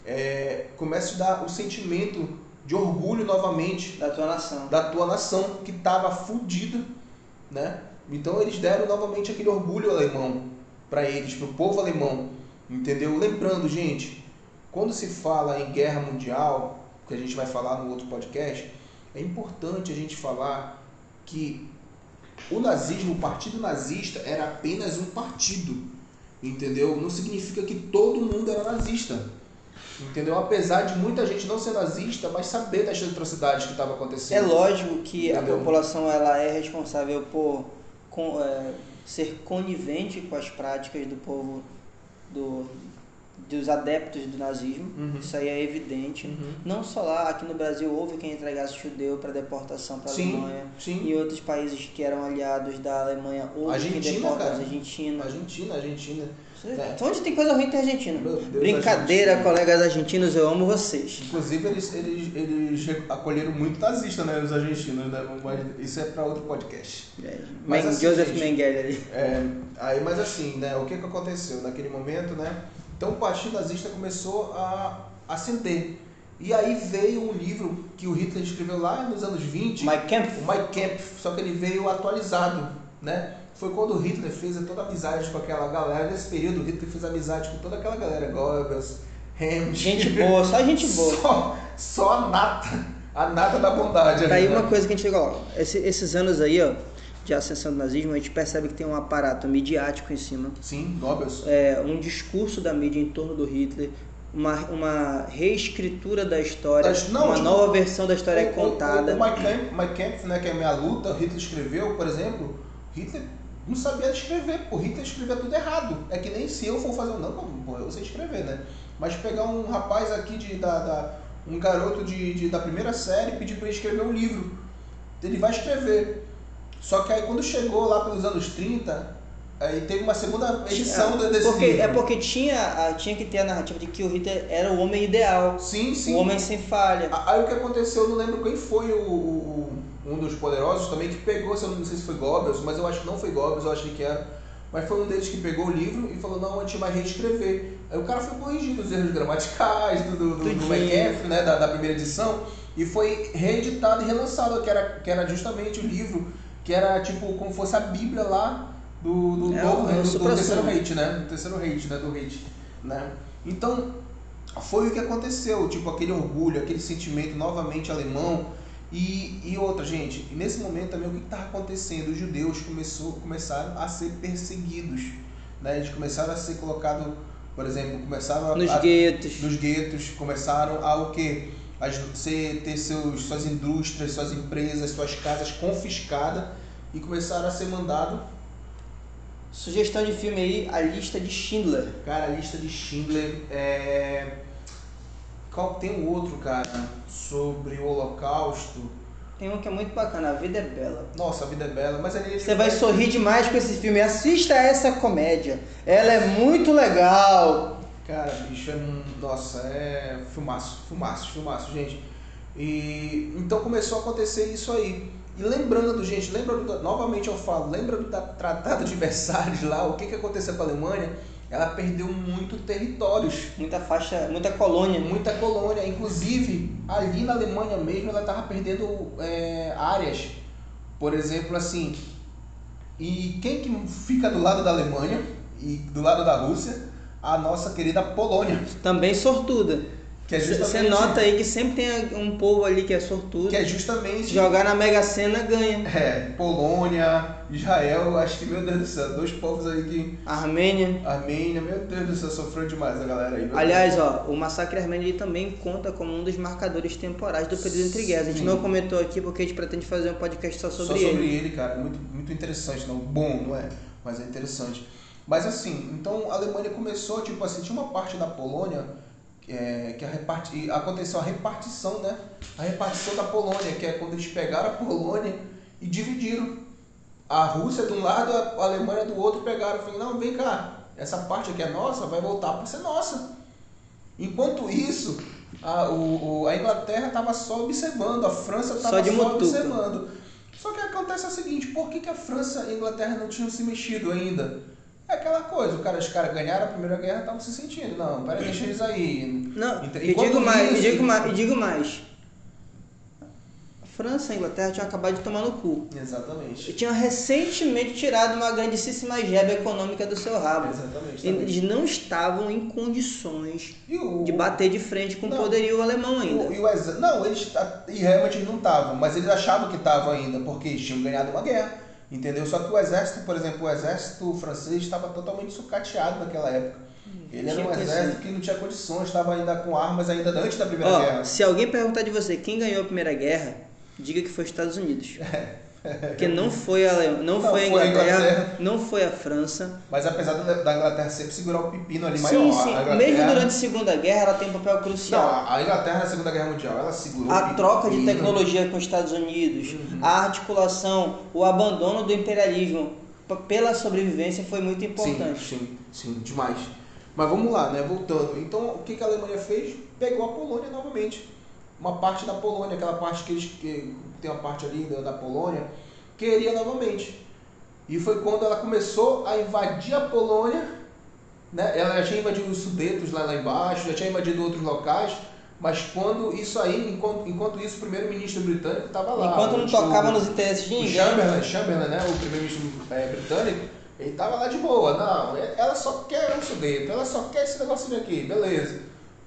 Speaker 2: É, começa a dar o sentimento de orgulho novamente
Speaker 1: da tua nação,
Speaker 2: da tua nação que estava fudida, né? Então eles deram novamente aquele orgulho alemão para eles, para o povo alemão, entendeu? Lembrando, gente, quando se fala em guerra mundial, que a gente vai falar no outro podcast, é importante a gente falar que o nazismo, o partido nazista era apenas um partido, entendeu? Não significa que todo mundo era nazista. Entendeu? Apesar de muita gente não ser nazista, mas saber das atrocidades que estavam acontecendo.
Speaker 1: É lógico que Entendeu? a população ela é responsável por com, é, ser conivente com as práticas do povo do, dos adeptos do nazismo. Uhum. Isso aí é evidente. Uhum. Não só lá, aqui no Brasil houve quem entregasse judeu para deportação para a Alemanha.
Speaker 2: Sim.
Speaker 1: E outros países que eram aliados da Alemanha houve
Speaker 2: Argentina,
Speaker 1: quem deporta
Speaker 2: Argentina. Argentina, Argentina.
Speaker 1: É. Onde tem coisa ruim tem Argentina. Brincadeira, Argentina. colegas argentinos, eu amo vocês.
Speaker 2: Inclusive, eles, eles, eles acolheram muito nazista, né? Os argentinos, né? Isso é para outro podcast.
Speaker 1: É. Mas, assim, Joseph gente, Mengele ali.
Speaker 2: É, aí, mas assim, né? O que, que aconteceu naquele momento, né? Então o partido nazista começou a ascender. E aí veio um livro que o Hitler escreveu lá nos anos 20.
Speaker 1: Mein Kampf.
Speaker 2: O Mein Kampf, só que ele veio atualizado, né? foi quando o Hitler fez toda a amizade com aquela galera. Nesse período, o Hitler fez amizade com toda aquela galera, Goebbels, Helmut.
Speaker 1: Gente boa, só gente boa. *laughs*
Speaker 2: Só, só a nata, a nata da bondade.
Speaker 1: Tá aí uma coisa que a gente ó, esse, esses anos aí, ó, de ascensão do nazismo, a gente percebe que tem um aparato midiático em cima.
Speaker 2: Sim, Goebbels.
Speaker 1: É, um discurso da mídia em torno do Hitler, uma, uma reescritura da história, não, uma tipo, nova versão da história o, é contada.
Speaker 2: O, o, o Mike Kempf, né, que é a minha luta, Hitler escreveu, por exemplo, Hitler não sabia escrever, pô, Hitler escrevia tudo errado. É que nem se eu for fazer, não, pô, eu sei escrever, né? Mas pegar um rapaz aqui de, da, da um garoto de, de, da primeira série e pedir para ele escrever um livro. Ele vai escrever. Só que aí quando chegou lá pelos anos 30, aí teve uma segunda edição
Speaker 1: é,
Speaker 2: desse
Speaker 1: porque,
Speaker 2: livro.
Speaker 1: É porque tinha, tinha que ter a narrativa de que o Hitler era o homem ideal.
Speaker 2: Sim, sim.
Speaker 1: O homem sem falha.
Speaker 2: Aí o que aconteceu, eu não lembro quem foi o, o um dos poderosos também que pegou, se eu não sei se foi Goebbels, mas eu acho que não foi Goebbels, eu achei que era. Mas foi um deles que pegou o livro e falou, não, a gente vai reescrever. Aí o cara foi corrigindo os erros gramaticais do, do, do, do McCaffrey, né, da, da, primeira edição, e foi reeditado e relançado, que era, que era justamente o livro, que era tipo como fosse a Bíblia lá do, do, é, é do, do terceiro hate, né? Do terceiro hate, né? Do hate. Né? Então, foi o que aconteceu, tipo, aquele orgulho, aquele sentimento novamente alemão e, e outra, gente, nesse momento também o que estava acontecendo? Os judeus começou, começaram a ser perseguidos, né? eles começaram a ser colocados por exemplo, começaram
Speaker 1: Nos
Speaker 2: a,
Speaker 1: guetos.
Speaker 2: nos guetos, começaram a o quê? Você ter seus, suas indústrias, suas empresas, suas casas confiscadas e começaram a ser mandado.
Speaker 1: Sugestão de filme aí, A Lista de Schindler.
Speaker 2: Cara, a lista de Schindler é. Qual tem um outro, cara, sobre o Holocausto?
Speaker 1: Tem um que é muito bacana, A Vida é Bela.
Speaker 2: Nossa, a vida é bela, mas ali
Speaker 1: Você vai sorrir demais com esse filme. Assista essa comédia. Ela é muito legal.
Speaker 2: Cara, bicho, é um. Nossa, é. Filmaço, filmaço, filmaço, gente. E então começou a acontecer isso aí. E lembrando, gente, lembra do, novamente eu falo, lembra do da Tratado de Versalhes lá, o que, que aconteceu com a Alemanha? Ela perdeu muito territórios,
Speaker 1: Muita faixa, muita colônia.
Speaker 2: muita colônia, inclusive ali na Alemanha mesmo ela estava perdendo é, áreas. Por exemplo, assim, e quem que fica do lado da Alemanha e do lado da Rússia? A nossa querida Polônia.
Speaker 1: Também sortuda.
Speaker 2: Que é
Speaker 1: Você nota aí que sempre tem um povo ali que é sortudo.
Speaker 2: que é justamente
Speaker 1: jogar na Mega Sena, ganha.
Speaker 2: é, Polônia, Israel, acho que, meu Deus do céu, dois povos aí que.
Speaker 1: Armênia.
Speaker 2: Armênia, meu Deus do céu, sofreu demais a galera aí.
Speaker 1: Aliás, ó, o massacre armênio ele também conta como um dos marcadores temporais do período entre guerras. A gente
Speaker 2: Sim.
Speaker 1: não comentou aqui porque a gente pretende fazer um podcast só
Speaker 2: Deus.
Speaker 1: sobre
Speaker 2: Só
Speaker 1: ele.
Speaker 2: sobre ele, cara, muito, muito interessante, não, bom, não é? Mas é interessante. Mas assim, então a Alemanha começou, tipo assim, tinha uma parte da Polônia é, que a reparti... aconteceu a repartição, né? A repartição da Polônia, que é quando eles pegaram a Polônia e dividiram. A Rússia de um lado, a Alemanha do outro pegaram. Falaram, não, vem cá, essa parte aqui é nossa, vai voltar para ser nossa. Enquanto isso, a, o, a Inglaterra estava só observando, a França
Speaker 1: Só
Speaker 2: estava só,
Speaker 1: mutuca.
Speaker 2: observando. Só que acontece o seguinte, por que, que a França e a Inglaterra não tinham se mexido ainda? É aquela coisa, o cara, os caras ganharam a Primeira Guerra estavam se sentindo. Não, peraí, deixa eles aí.
Speaker 1: Não, e digo mais, e
Speaker 2: isso-
Speaker 1: digo mais, e digo mais. A França e a Inglaterra tinham acabado de tomar no cu. E
Speaker 2: Exatamente.
Speaker 1: tinham recentemente tirado uma grandíssima jeba econômica do seu rabo.
Speaker 2: Exatamente.
Speaker 1: Eles não estavam em condições
Speaker 2: E o,
Speaker 1: de bater de frente com o
Speaker 2: Não.
Speaker 1: poderio alemão
Speaker 2: E
Speaker 1: ainda.
Speaker 2: o, e o Não, eles e realmente eles não estavam, mas eles achavam que estavam ainda, porque eles tinham ganhado uma guerra, entendeu? Só que o exército, por exemplo, o exército francês estava totalmente sucateado naquela época. Ele era um exército que não tinha condições, estava ainda com armas ainda antes da Primeira
Speaker 1: Ó,
Speaker 2: Guerra.
Speaker 1: se alguém perguntar de você quem ganhou a Primeira Guerra, diga que foi os Estados Unidos. *laughs* Porque não foi a, não
Speaker 2: Não
Speaker 1: foi a Inglaterra,
Speaker 2: Inglaterra.
Speaker 1: não foi a França.
Speaker 2: Mas apesar da Inglaterra sempre segurar o pepino ali
Speaker 1: Sim,
Speaker 2: maior,
Speaker 1: sim.
Speaker 2: Inglaterra...
Speaker 1: Mesmo durante a Segunda Guerra, ela tem um papel
Speaker 2: Não,
Speaker 1: crucial.
Speaker 2: a Inglaterra na Segunda Guerra Mundial, ela segurou
Speaker 1: A troca de tecnologia com os Estados Unidos,
Speaker 2: Uhum.
Speaker 1: a articulação, o abandono do imperialismo pela sobrevivência foi muito importante.
Speaker 2: Sim, sim, sim, demais. Mas vamos lá, né? Voltando. Então, o que a Alemanha fez? Pegou a Polônia novamente. Uma parte da Polônia, aquela parte que eles. Que tem uma parte ali da, da Polônia, queria novamente. E foi quando ela começou a invadir a Polônia. Né? Ela já tinha invadido os Sudetos lá, lá embaixo, já tinha invadido outros locais. Mas quando isso aí, enquanto, enquanto isso, o primeiro-ministro britânico estava lá.
Speaker 1: Enquanto não tocava nos interesses de ninguém.
Speaker 2: Chamberlain, Chamberlain, né, o primeiro-ministro é, britânico, ele tava lá de boa. Não, ela só quer um sudeto, ela só quer esse negocinho aqui, beleza.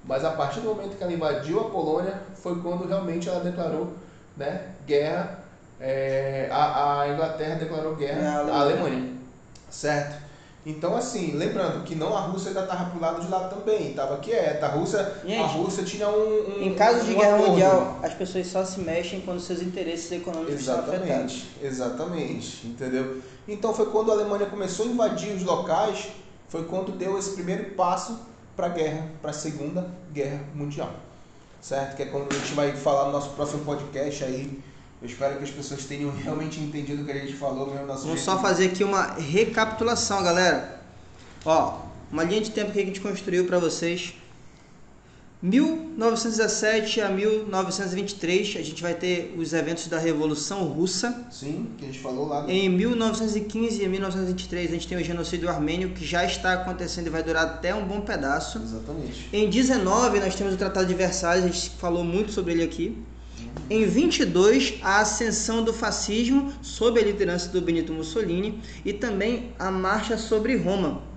Speaker 2: Mas a partir do momento que ela invadiu a Polônia, foi quando realmente ela declarou né, guerra. é, a, a Inglaterra declarou guerra
Speaker 1: É, a
Speaker 2: à
Speaker 1: Alemanha.
Speaker 2: Alemanha. Certo? Então, assim, lembrando que não a Rússia ainda estava pro lado de lá também, estava quieta. A Rússia, a
Speaker 1: Gente,
Speaker 2: Rússia tinha um, um
Speaker 1: Em caso de
Speaker 2: um
Speaker 1: guerra
Speaker 2: acordo.
Speaker 1: mundial, as pessoas só se mexem quando seus interesses econômicos são afetados.
Speaker 2: Exatamente, exatamente, entendeu? Então foi quando a Alemanha começou a invadir os locais, foi quando deu esse primeiro passo para a guerra, para a Segunda Guerra Mundial, certo? Que é quando a gente vai falar no nosso próximo podcast aí. Eu espero que as pessoas tenham realmente entendido o que a gente falou, mesmo
Speaker 1: Vamos só fazer aqui uma recapitulação, galera. Ó, uma linha de tempo que a gente construiu para vocês. 1917 a 1923, a gente vai ter os eventos da Revolução Russa.
Speaker 2: Sim, que a gente falou lá. no-
Speaker 1: Em 1915 e 1923, a gente tem o genocídio armênio, que já está acontecendo e vai durar até um bom pedaço.
Speaker 2: Exatamente.
Speaker 1: Em 19, nós temos o Tratado de Versalhes, a gente falou muito sobre ele aqui. Em 22, a ascensão do fascismo sob a liderança do Benito Mussolini e também a marcha sobre Roma.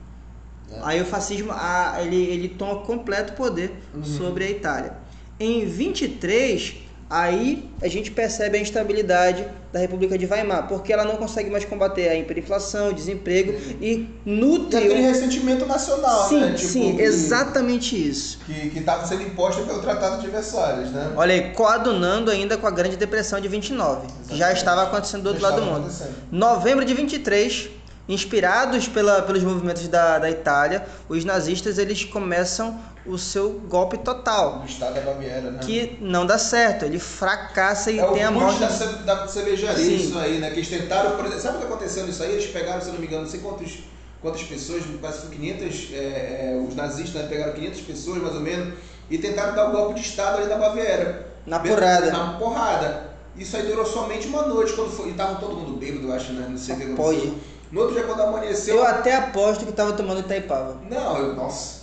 Speaker 2: É.
Speaker 1: Aí o fascismo a- ele, ele toma completo poder
Speaker 2: Uhum.
Speaker 1: sobre a Itália. Em 23, Aí a gente percebe a instabilidade da República de Weimar, porque ela não consegue mais combater a hiperinflação, o desemprego e nutre.
Speaker 2: E aquele ressentimento nacional,
Speaker 1: sim,
Speaker 2: né? Tipo,
Speaker 1: sim,
Speaker 2: que-
Speaker 1: exatamente isso.
Speaker 2: Que estava sendo imposta pelo Tratado de Versalhes, né?
Speaker 1: Olha aí, coadunando ainda com a Grande Depressão de 29, que já
Speaker 2: Exatamente.
Speaker 1: estava acontecendo do outro
Speaker 2: Já
Speaker 1: lado do mundo. Novembro de 23, inspirados pela, pelos movimentos da, da Itália, os nazistas eles começam o seu golpe total,
Speaker 2: Do estado da Baviera, né?
Speaker 1: que não dá certo, ele fracassa e
Speaker 2: é o
Speaker 1: tem a morte.
Speaker 2: da, da cervejaria,
Speaker 1: Sim.
Speaker 2: isso aí, né? Que eles tentaram, por exemplo, sabe o que aconteceu nisso aí? Eles pegaram, se não me engano, não sei quantos, quantas pessoas, parece que foi 500, é, é, os nazistas né, pegaram 500 pessoas mais ou menos e tentaram dar o golpe de estado ali na Baviera.
Speaker 1: Na porrada.
Speaker 2: Na porrada. Isso aí durou somente uma noite, quando foi, e estavam todo mundo bêbado, eu acho, né? Não sei o que
Speaker 1: Pode.
Speaker 2: No outro dia, quando amanheceu,
Speaker 1: Eu até aposto que estava tomando Itaipava.
Speaker 2: Não, eu, nossa.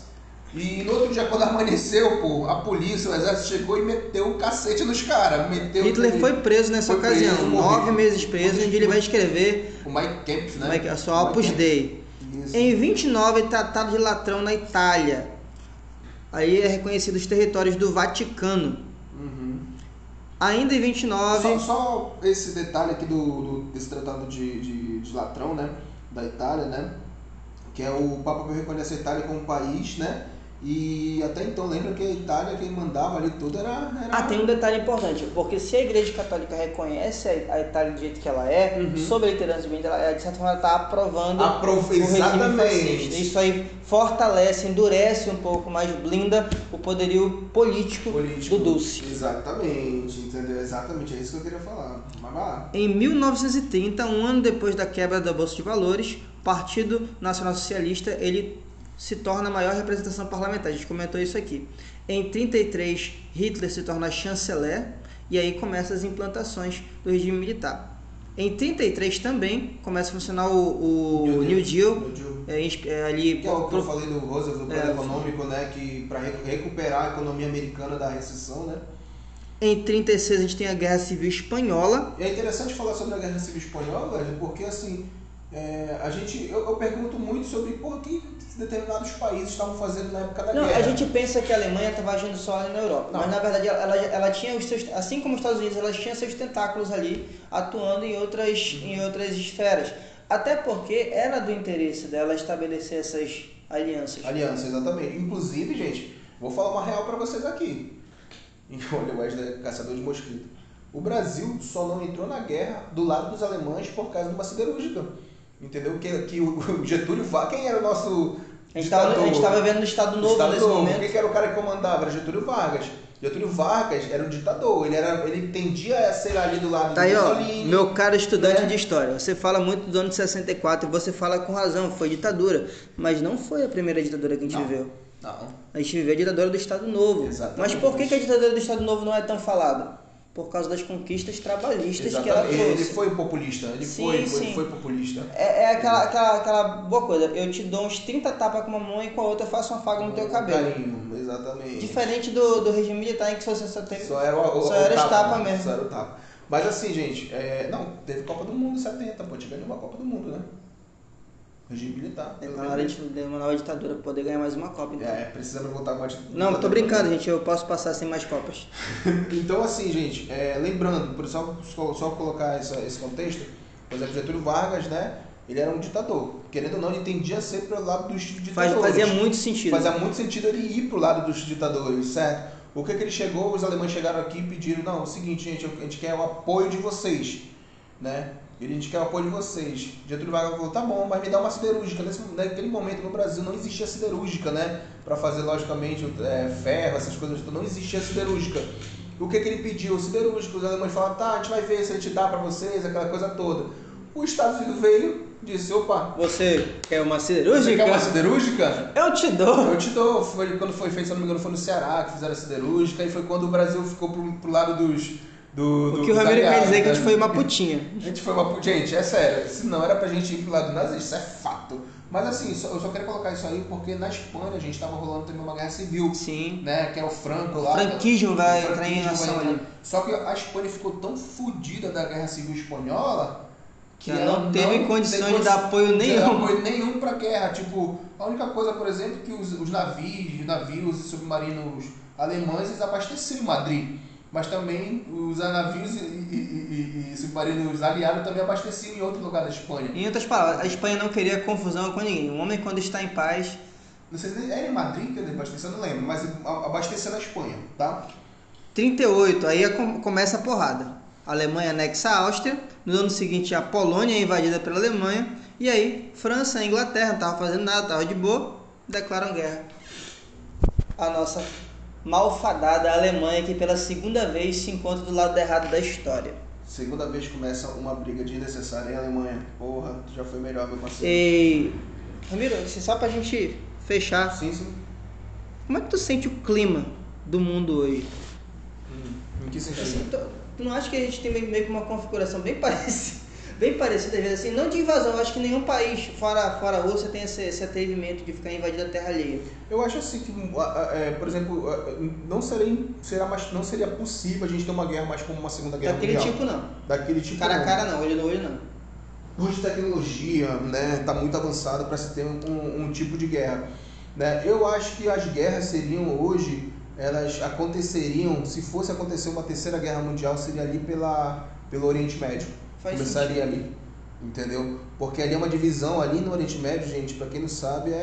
Speaker 2: E no outro dia, quando amanheceu, pô, a polícia, o exército chegou e meteu o cacete nos caras. Meteu
Speaker 1: Hitler foi preso nessa
Speaker 2: Foi
Speaker 1: ocasião,
Speaker 2: preso,
Speaker 1: nove meses preso, onde ele vai escrever
Speaker 2: O Mike Kempf, né?
Speaker 1: é é, a sua Opus
Speaker 2: Mike
Speaker 1: Dei.
Speaker 2: Isso.
Speaker 1: Em 29, Tratado de Latrão na Itália. Aí é reconhecido os territórios do Vaticano. Ainda em 29,
Speaker 2: Só, só esse detalhe aqui do, do- desse tratado de, de, de Latrão, né? Da Itália, né? Que é o Papa reconhece a Itália como país, né? E até então lembra que a Itália, quem mandava ali tudo era. era...
Speaker 1: Ah, tem um detalhe importante, porque se a Igreja Católica reconhece a Itália do jeito que ela é,
Speaker 2: Uhum.
Speaker 1: sob a liderança de ela de certa forma está aprovando
Speaker 2: Aprov-
Speaker 1: o regime
Speaker 2: Exatamente.
Speaker 1: fascista. Isso aí fortalece, endurece um pouco mais, blinda o poderio político,
Speaker 2: político.
Speaker 1: do Dulce.
Speaker 2: Exatamente, entendeu? Exatamente, é isso que eu queria falar. Mas vá.
Speaker 1: Em 1930, um ano depois da quebra da Bolsa de Valores, o Partido Nacional Socialista ele se torna a maior representação parlamentar. A gente comentou isso aqui. Em 33, Hitler se torna chanceler e aí começam as implantações do regime militar. Em 33 também começa a funcionar o, o
Speaker 2: New
Speaker 1: New,
Speaker 2: Deal. New Deal.
Speaker 1: é, é, ali
Speaker 2: Que é o que eu falei do Roosevelt, do
Speaker 1: É.
Speaker 2: plano econômico, né? Que para recuperar a economia americana da recessão, né?
Speaker 1: Em 36 a gente tem a Guerra Civil Espanhola.
Speaker 2: E é interessante falar sobre a Guerra Civil Espanhola, porque assim, é, a gente, eu, eu pergunto muito sobre por que determinados países estavam fazendo na época da
Speaker 1: Não,
Speaker 2: guerra.
Speaker 1: a gente pensa que a Alemanha estava agindo só ali na Europa,
Speaker 2: Não.
Speaker 1: mas na verdade ela, ela tinha os seus, assim como os Estados Unidos, ela tinha seus tentáculos ali atuando em outras, em outras esferas. Até porque era do interesse dela estabelecer essas alianças.
Speaker 2: Aliança, exatamente. Inclusive, gente, vou falar uma real pra vocês aqui. *laughs* Olha, o Wesley é caçador de mosquito. O Brasil só não entrou na guerra do lado dos alemães por causa de uma siderúrgica. Entendeu? Que, que *laughs* o Getúlio Vargas, quem era o nosso
Speaker 1: A gente estava vendo no Estado Novo
Speaker 2: Estado
Speaker 1: nesse
Speaker 2: Novo.
Speaker 1: momento.
Speaker 2: Quem que era o cara que comandava? Era Getúlio Vargas. Getúlio Vargas era um ditador. Ele, era, ele tendia a ser ali do lado
Speaker 1: Tá
Speaker 2: do
Speaker 1: aí, ó,
Speaker 2: Mussolini.
Speaker 1: meu caro estudante
Speaker 2: né?
Speaker 1: de história, você fala muito do ano de 64 e você fala com razão, foi ditadura, mas não foi a primeira ditadura que a gente
Speaker 2: Não.
Speaker 1: viveu.
Speaker 2: Não.
Speaker 1: A gente viveu a ditadura do Estado Novo.
Speaker 2: Exatamente.
Speaker 1: Mas por que, que a ditadura do Estado Novo não é tão falada? Por causa das conquistas trabalhistas que ela
Speaker 2: Exatamente.
Speaker 1: trouxe.
Speaker 2: Ele foi populista. Ele
Speaker 1: Sim,
Speaker 2: foi,
Speaker 1: sim.
Speaker 2: foi populista.
Speaker 1: É, é aquela, aquela, aquela boa coisa, eu te dou uns 30 tapas com uma mão e com a outra eu faço uma faga no teu cabelo.
Speaker 2: Carinho, exatamente.
Speaker 1: Diferente do, do regime militar em que você só teve.
Speaker 2: Só era o, o,
Speaker 1: Só
Speaker 2: o
Speaker 1: era os
Speaker 2: tapa,
Speaker 1: tapa
Speaker 2: né?
Speaker 1: mesmo.
Speaker 2: Só era o tapa. Mas assim, gente, é, não, teve Copa do Mundo em 70, pô, tivemos uma Copa do Mundo, né? Regime militar. Pelo
Speaker 1: na hora
Speaker 2: menos.
Speaker 1: de ter uma nova ditadura pra poder ganhar mais uma Copa. Então.
Speaker 2: É, precisamos voltar mais.
Speaker 1: Não, tô brincando, gente, eu posso passar sem mais Copas. *laughs*
Speaker 2: Então, assim, gente, é, lembrando, por só, só, colocar essa, esse contexto, por exemplo, Getúlio Vargas, né? Ele era um ditador. Querendo ou não, ele tendia a ser pelo lado dos
Speaker 1: Faz,
Speaker 2: ditadores.
Speaker 1: fazia muito sentido.
Speaker 2: Fazia muito sentido ele ir pro lado dos ditadores, certo? O que que ele chegou, os alemães chegaram aqui e pediram, não, é o seguinte, gente, a gente quer o apoio de vocês, né? E a gente quer o apoio de vocês. Getúlio Vargas falou, tá bom, mas me dá uma siderúrgica. Nesse, naquele momento no Brasil não existia siderúrgica, né? Para fazer, logicamente, é, ferro, essas coisas, não existia siderúrgica. O que que ele pediu? Siderúrgica. Os alemães falaram, tá, a gente vai ver se a gente dá para vocês, aquela coisa toda. O Estados Unidos veio, disse, opa,
Speaker 1: Você quer uma
Speaker 2: você
Speaker 1: siderúrgica?
Speaker 2: quer uma siderúrgica?
Speaker 1: Eu te dou.
Speaker 2: Eu te dou, foi quando foi feito, se não me engano, foi no Ceará que fizeram a siderúrgica, e foi quando o Brasil ficou pro, pro lado dos. Do,
Speaker 1: O
Speaker 2: do-
Speaker 1: que o Ramiro quer dizer é que a
Speaker 2: né?
Speaker 1: gente foi uma putinha.
Speaker 2: A gente foi uma. pu- Gente, é sério, se não era pra gente ir pro lado nazista, isso é fato. Mas assim, só- eu só quero colocar isso aí porque na Espanha a gente tava rolando também uma guerra civil,
Speaker 1: Sim.
Speaker 2: né? Que é o Franco
Speaker 1: O
Speaker 2: lá.
Speaker 1: franquismo vai
Speaker 2: o
Speaker 1: entrar em
Speaker 2: entrar.
Speaker 1: ali.
Speaker 2: Só que a Espanha ficou tão fodida da guerra civil espanhola
Speaker 1: Que ela não teve condições de
Speaker 2: teve
Speaker 1: dar apoio
Speaker 2: de dar
Speaker 1: nenhum.
Speaker 2: apoio nenhum pra guerra. Tipo, a única coisa, por exemplo, que os, os navios, navios e submarinos alemães eles abasteciam Madrid. Mas também os navios e, e, e, e submarinos aliados também abasteciam em outro lugar da Espanha.
Speaker 1: Em outras palavras, a Espanha não queria confusão com ninguém. Um homem, quando está em paz.
Speaker 2: Não sei se era em Madrid que ele abasteceu, não lembro, mas abasteceu na Espanha, tá?
Speaker 1: 38, aí começa a porrada. A Alemanha anexa a Áustria, no ano seguinte a Polônia é invadida pela Alemanha, e aí França e Inglaterra não estavam fazendo nada, estavam de boa, declaram guerra. A nossa malfadada Alemanha que pela segunda vez se encontra do lado errado da história.
Speaker 2: Segunda vez começa uma briga desnecessária em Alemanha. Porra, já foi melhor, meu parceiro.
Speaker 1: E. Ramiro, só pra gente fechar.
Speaker 2: Sim, sim.
Speaker 1: Como é que tu sente o clima do mundo hoje?
Speaker 2: Hum, em que sentido? Assim,
Speaker 1: tu, tu, não acha que a gente tem meio que uma configuração bem *laughs* parecida? Bem parecida, às vezes, assim, não de invasão, acho que nenhum país fora, fora a Rússia tem esse, esse atrevimento de ficar invadindo a terra alheia.
Speaker 2: Eu acho assim que, é, por exemplo, não seria, será mais, não seria possível a gente ter uma guerra mais como uma segunda guerra
Speaker 1: Daquele
Speaker 2: mundial.
Speaker 1: tipo não.
Speaker 2: Daquele tipo
Speaker 1: Cara a cara não, olho no olho não.
Speaker 2: Hoje tecnologia, né, tá muito avançado para se ter um, um tipo de guerra. Né? Eu acho que as guerras seriam hoje, elas aconteceriam, se fosse acontecer uma terceira guerra mundial, seria ali pela, pelo Oriente Médio Faz começaria sentido. ali. Entendeu? Porque ali é uma divisão, ali no Oriente Médio, gente, para quem não sabe, é,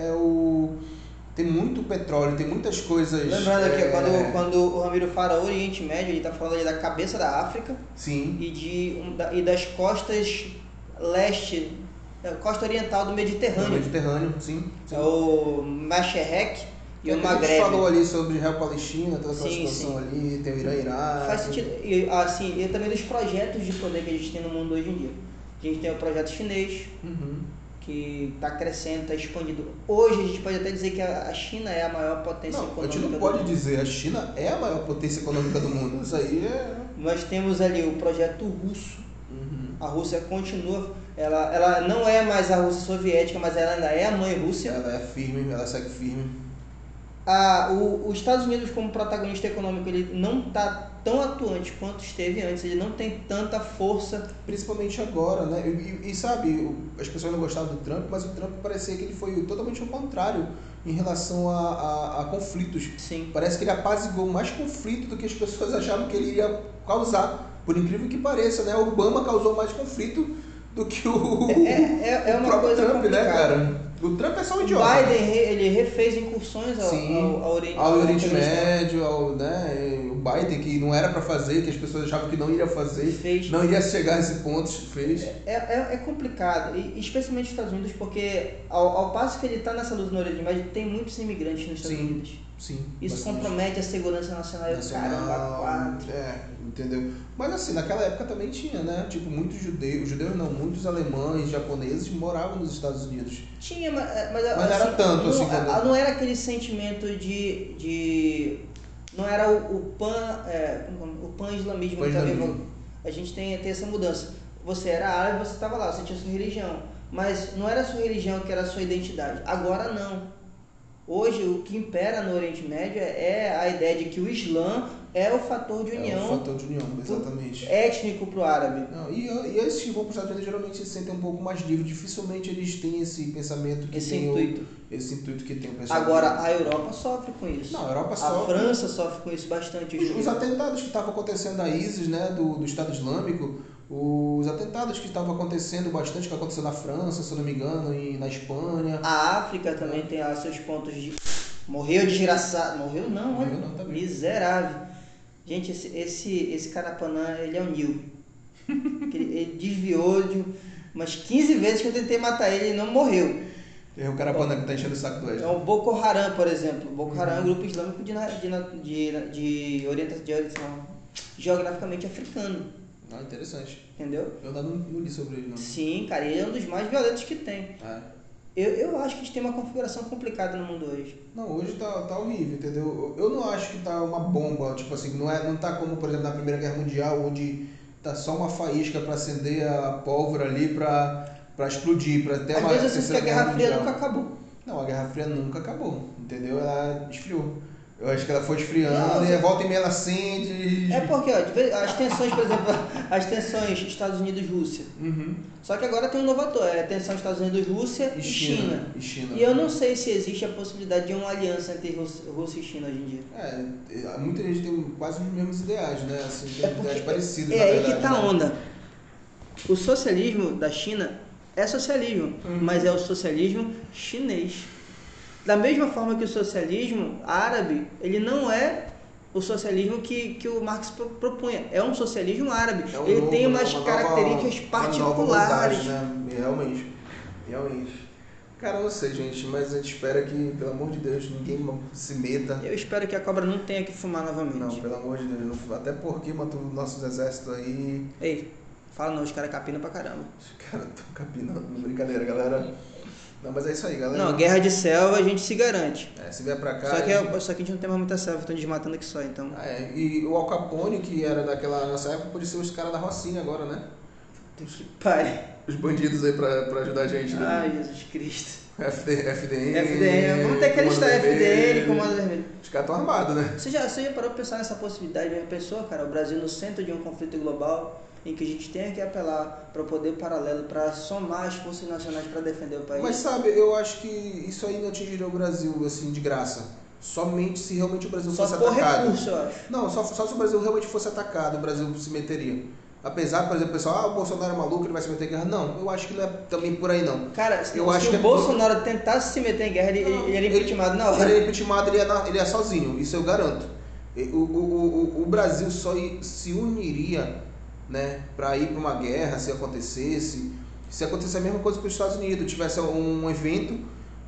Speaker 2: é, é, o. Tem muito petróleo, tem muitas coisas.
Speaker 1: Lembrando aqui, é... quando, quando o Ramiro fala Oriente Médio, ele está falando ali da cabeça da África.
Speaker 2: Sim.
Speaker 1: E, de, um, da, e das costas leste, é, costa oriental do Mediterrâneo. Do
Speaker 2: Mediterrâneo, sim. sim. É
Speaker 1: o Masherek e Maghreb. A
Speaker 2: gente falou ali sobre Israel-Palestina, toda aquela sim, situação sim. ali, tem o Irã-Iraque.
Speaker 1: Faz sentido. E, assim, e também dos projetos de poder que a gente tem no mundo hoje em dia. A gente tem o projeto chinês,
Speaker 2: uhum.
Speaker 1: que está crescendo, está expandindo. Hoje a gente pode até dizer que a China é a maior potência
Speaker 2: não,
Speaker 1: econômica.
Speaker 2: A gente não pode dizer, a China é a maior potência econômica do mundo. Isso aí é.
Speaker 1: Nós temos ali o projeto russo.
Speaker 2: Uhum.
Speaker 1: A Rússia continua. Ela, ela não é mais a Rússia soviética, mas ela ainda é a mãe Rússia.
Speaker 2: Ela é firme, ela segue firme
Speaker 1: a, o, os Estados Unidos como protagonista econômico ele não está tão atuante quanto esteve antes, ele não tem tanta força.
Speaker 2: Principalmente agora, né? E, e, sabe, as pessoas não gostavam do Trump, mas o Trump parecia que ele foi totalmente o contrário em relação a, a, a, conflitos.
Speaker 1: Sim.
Speaker 2: Parece que ele apazigou mais conflito do que as pessoas achavam que ele iria causar. Por incrível que pareça, né? O Obama causou mais conflito do que o,
Speaker 1: é, é, é uma coisa
Speaker 2: Trump,
Speaker 1: complicada.
Speaker 2: né, cara? O Trump é só um idiota.
Speaker 1: O Biden ele refez incursões ao, Sim, ao, ao Oriente,
Speaker 2: ao Oriente Médio, ao, né, o Biden que não era para fazer, que as pessoas achavam que não iria fazer,
Speaker 1: fez.
Speaker 2: não iria chegar a esse ponto, fez.
Speaker 1: É, é, é complicado, e, especialmente nos Estados Unidos, porque ao, ao passo que ele está nessa luta no Oriente Médio, tem muitos imigrantes nos Estados
Speaker 2: Sim.
Speaker 1: Unidos.
Speaker 2: Sim.
Speaker 1: Isso bastante. compromete a segurança nacional, nacional caramba, quatro.
Speaker 2: É, entendeu? Mas assim, naquela época também tinha, né? Tipo, muitos judeus, judeus não, muitos alemães, japoneses moravam nos Estados Unidos.
Speaker 1: Tinha, mas, é, mas,
Speaker 2: mas assim, era tanto
Speaker 1: não,
Speaker 2: assim. Quando...
Speaker 1: Não era aquele sentimento de. de não era o, o pan. É, o pan-islamismo pan -islamismo. A gente tem, tem essa mudança. Você era árabe, você estava lá, você tinha sua religião. Mas não era a sua religião que era a sua identidade. Agora não Hoje, o que impera no Oriente Médio é a ideia de que o Islã é o fator de união. É
Speaker 2: o fator de união, exatamente.
Speaker 1: Étnico para o árabe.
Speaker 2: Não, e, e esses que vão para os Estados Unidos geralmente se sentem um pouco mais livres. Dificilmente eles têm esse pensamento que
Speaker 1: esse
Speaker 2: tem
Speaker 1: intuito.
Speaker 2: O, esse intuito que tem o pessoal.
Speaker 1: Agora, a Europa sofre com isso.
Speaker 2: Não, a Europa sofre.
Speaker 1: A França sofre com isso bastante.
Speaker 2: Os, os atentados que estavam acontecendo da ISIS, né, do, do Estado Islâmico, os atentados que estavam acontecendo bastante, que aconteceu na França, se eu não me engano, e na Espanha.
Speaker 1: A África também tem lá seus pontos de. Morreu desgraçado. Morreu não,
Speaker 2: Morreu não, tá
Speaker 1: Miserável. Gente, esse, esse, esse Carapanã, ele é o Nil. *laughs* ele, ele desviou de umas 15 vezes que eu tentei matar ele e não morreu.
Speaker 2: É o Carapanã que tá enchendo o saco do
Speaker 1: É o Boko Haram, por exemplo. O Boko Haram é um grupo islâmico de, de, de, de orientação, de orientação geograficamente africano.
Speaker 2: Ah, interessante.
Speaker 1: Entendeu?
Speaker 2: Eu ainda não, não li sobre ele, não.
Speaker 1: Sim, cara, ele é um dos mais violentos que tem.
Speaker 2: É.
Speaker 1: Eu, eu acho que a gente tem uma configuração complicada no mundo hoje.
Speaker 2: Não, hoje tá, tá horrível, entendeu? Eu não acho que tá uma bomba, tipo assim, não, é, não tá como, por exemplo, na Primeira Guerra Mundial, onde tá só uma faísca para acender a pólvora ali para para explodir, para ter
Speaker 1: Às
Speaker 2: uma
Speaker 1: vezes eu sinto que a Guerra Fria nunca acabou.
Speaker 2: Não, a Guerra Fria nunca acabou, entendeu? Ela esfriou. Eu acho que ela foi esfriando
Speaker 1: Não,
Speaker 2: e volta e meia ela.
Speaker 1: É porque, ó, as tensões, por exemplo, *laughs* as tensões Estados Unidos-Rússia.
Speaker 2: Uhum.
Speaker 1: Só que agora tem um novo ator, é a tensão Estados Unidos-Rússia
Speaker 2: E
Speaker 1: e
Speaker 2: China. E China.
Speaker 1: E eu não sei se existe a possibilidade de uma aliança entre Rússia, e China hoje em dia.
Speaker 2: É, muita gente tem quase os mesmos ideais, né? Assim, tem
Speaker 1: É porque-
Speaker 2: ideais parecidas,
Speaker 1: É
Speaker 2: na
Speaker 1: aí
Speaker 2: verdade.
Speaker 1: que tá a
Speaker 2: né?
Speaker 1: onda. O socialismo da China é socialismo,
Speaker 2: Uhum.
Speaker 1: mas é o socialismo chinês. Da mesma forma que o socialismo árabe, ele não é o socialismo que, que o Marx pro- propunha. É um socialismo árabe.
Speaker 2: É um
Speaker 1: ele
Speaker 2: novo,
Speaker 1: tem
Speaker 2: né?
Speaker 1: umas
Speaker 2: Uma
Speaker 1: características
Speaker 2: nova- uma nova
Speaker 1: particulares.
Speaker 2: vontade, né? Realmente. Realmente. Cara, eu não sei, gente, mas a gente espera que, pelo amor de Deus, ninguém se meta.
Speaker 1: Eu espero que a cobra não tenha que fumar novamente.
Speaker 2: Não, pelo amor de Deus. não- Até porque matou nossos exércitos aí.
Speaker 1: Ei, fala não, os caras capinam pra caramba.
Speaker 2: Os caras estão capinando. Brincadeira, galera. Não, mas é isso aí, galera.
Speaker 1: Não, guerra de selva a gente se garante.
Speaker 2: É, se vier pra cá.
Speaker 1: Só que,
Speaker 2: a gente-
Speaker 1: é- só que a gente não tem mais muita selva, estão desmatando aqui só, então.
Speaker 2: Ah, é, e o Al Capone, que era daquela nossa época, pode ser os caras da Rocinha agora, né?
Speaker 1: Que pare.
Speaker 2: Os bandidos aí pra, pra ajudar a gente, né?
Speaker 1: Ai, Jesus Cristo.
Speaker 2: FD, FDN.
Speaker 1: FDN, vamos ter que
Speaker 2: Comando
Speaker 1: alistar FDN. Comando Vermelho.
Speaker 2: Os caras estão armados, né?
Speaker 1: Você já, você já parou pra pensar nessa possibilidade? Já pensou, cara, o Brasil no centro de um conflito global em que a gente tenha que apelar para o poder paralelo, para somar as forças nacionais para defender o país?
Speaker 2: Mas sabe, eu acho que isso aí não atingiria o Brasil, assim, de graça. Somente se realmente o Brasil
Speaker 1: Só
Speaker 2: fosse atacado.
Speaker 1: recurso, eu acho.
Speaker 2: Não, só, só se o Brasil realmente fosse atacado, o Brasil se meteria. Apesar, por exemplo, o pessoal, ah, o Bolsonaro é maluco, ele vai se meter em guerra. Não, eu acho que não é também por aí, não.
Speaker 1: Cara, se,
Speaker 2: Eu
Speaker 1: se
Speaker 2: acho
Speaker 1: o
Speaker 2: que é-
Speaker 1: Bolsonaro tentasse se meter em guerra, ele,
Speaker 2: Não,
Speaker 1: ele era
Speaker 2: ele-
Speaker 1: impeachmentado na
Speaker 2: Ele
Speaker 1: hora.
Speaker 2: é impeachment, ele é, na- ele é sozinho, isso eu garanto. O, o, o, o Brasil só se uniria né, para ir para uma guerra se acontecesse. Se acontecesse a mesma coisa com os Estados Unidos, tivesse um evento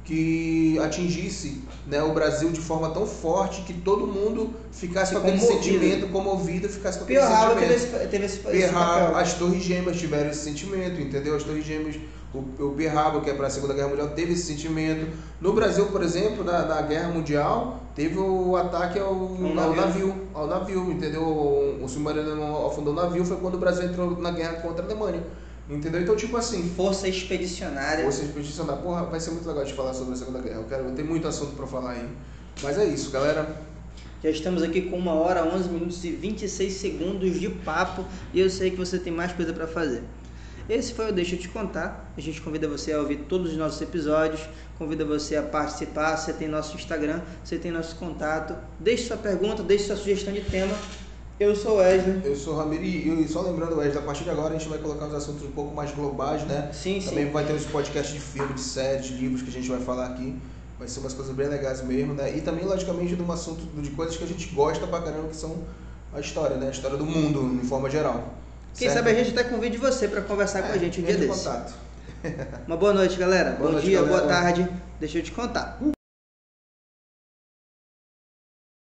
Speaker 2: que atingisse né, o Brasil de forma tão forte que todo mundo ficasse com aquele
Speaker 1: Comovido.
Speaker 2: sentimento comovido, ficasse com aquele
Speaker 1: Raba
Speaker 2: sentimento.
Speaker 1: teve esse, teve esse, esse
Speaker 2: Perraba,
Speaker 1: papel.
Speaker 2: as Torres Gêmeas tiveram esse sentimento, entendeu? As Torres Gêmeas, o, o Perraba, que é para a Segunda Guerra Mundial, teve esse sentimento. No Brasil, por exemplo, na, na Guerra Mundial, teve o ataque ao,
Speaker 1: Um
Speaker 2: ao
Speaker 1: navio.
Speaker 2: navio, ao navio, entendeu? O, o submarino afundou o navio, foi quando o Brasil entrou na guerra contra a Alemanha, entendeu? Então, tipo assim,
Speaker 1: Força expedicionária.
Speaker 2: você expedicionar, porra, vai ser muito legal de falar sobre a Segunda Guerra. Eu quero, tenho muito assunto para falar aí. Mas é isso, galera.
Speaker 1: Já estamos aqui com 1 hora, 11 minutos e 26 segundos de papo e eu sei que você tem mais coisa para fazer. Esse foi o Deixa Eu Te Contar. A gente convida você a ouvir todos os nossos episódios, convida você a participar. Você tem nosso Instagram, você tem nosso contato. Deixe sua pergunta, deixe sua sugestão de tema. Eu sou o Wesley.
Speaker 2: Eu sou o Ramiro e e só lembrando, Wesley, a partir de agora a gente vai colocar uns assuntos um pouco mais globais, né?
Speaker 1: Sim,
Speaker 2: Também
Speaker 1: sim.
Speaker 2: vai ter uns podcasts de filme, de séries, de livros que a gente vai falar aqui. Vai ser umas coisas bem legais mesmo, né? E também, logicamente, de um assunto de coisas que a gente gosta pra caramba, que são a história, né? A história do mundo, em forma geral.
Speaker 1: Quem
Speaker 2: Certo?
Speaker 1: sabe a gente até convide você para conversar com a
Speaker 2: É,
Speaker 1: gente um dia desse.
Speaker 2: contato.
Speaker 1: Uma boa noite, galera.
Speaker 2: Boa
Speaker 1: Bom
Speaker 2: noite,
Speaker 1: dia,
Speaker 2: galera.
Speaker 1: boa tarde. Deixa eu te contar.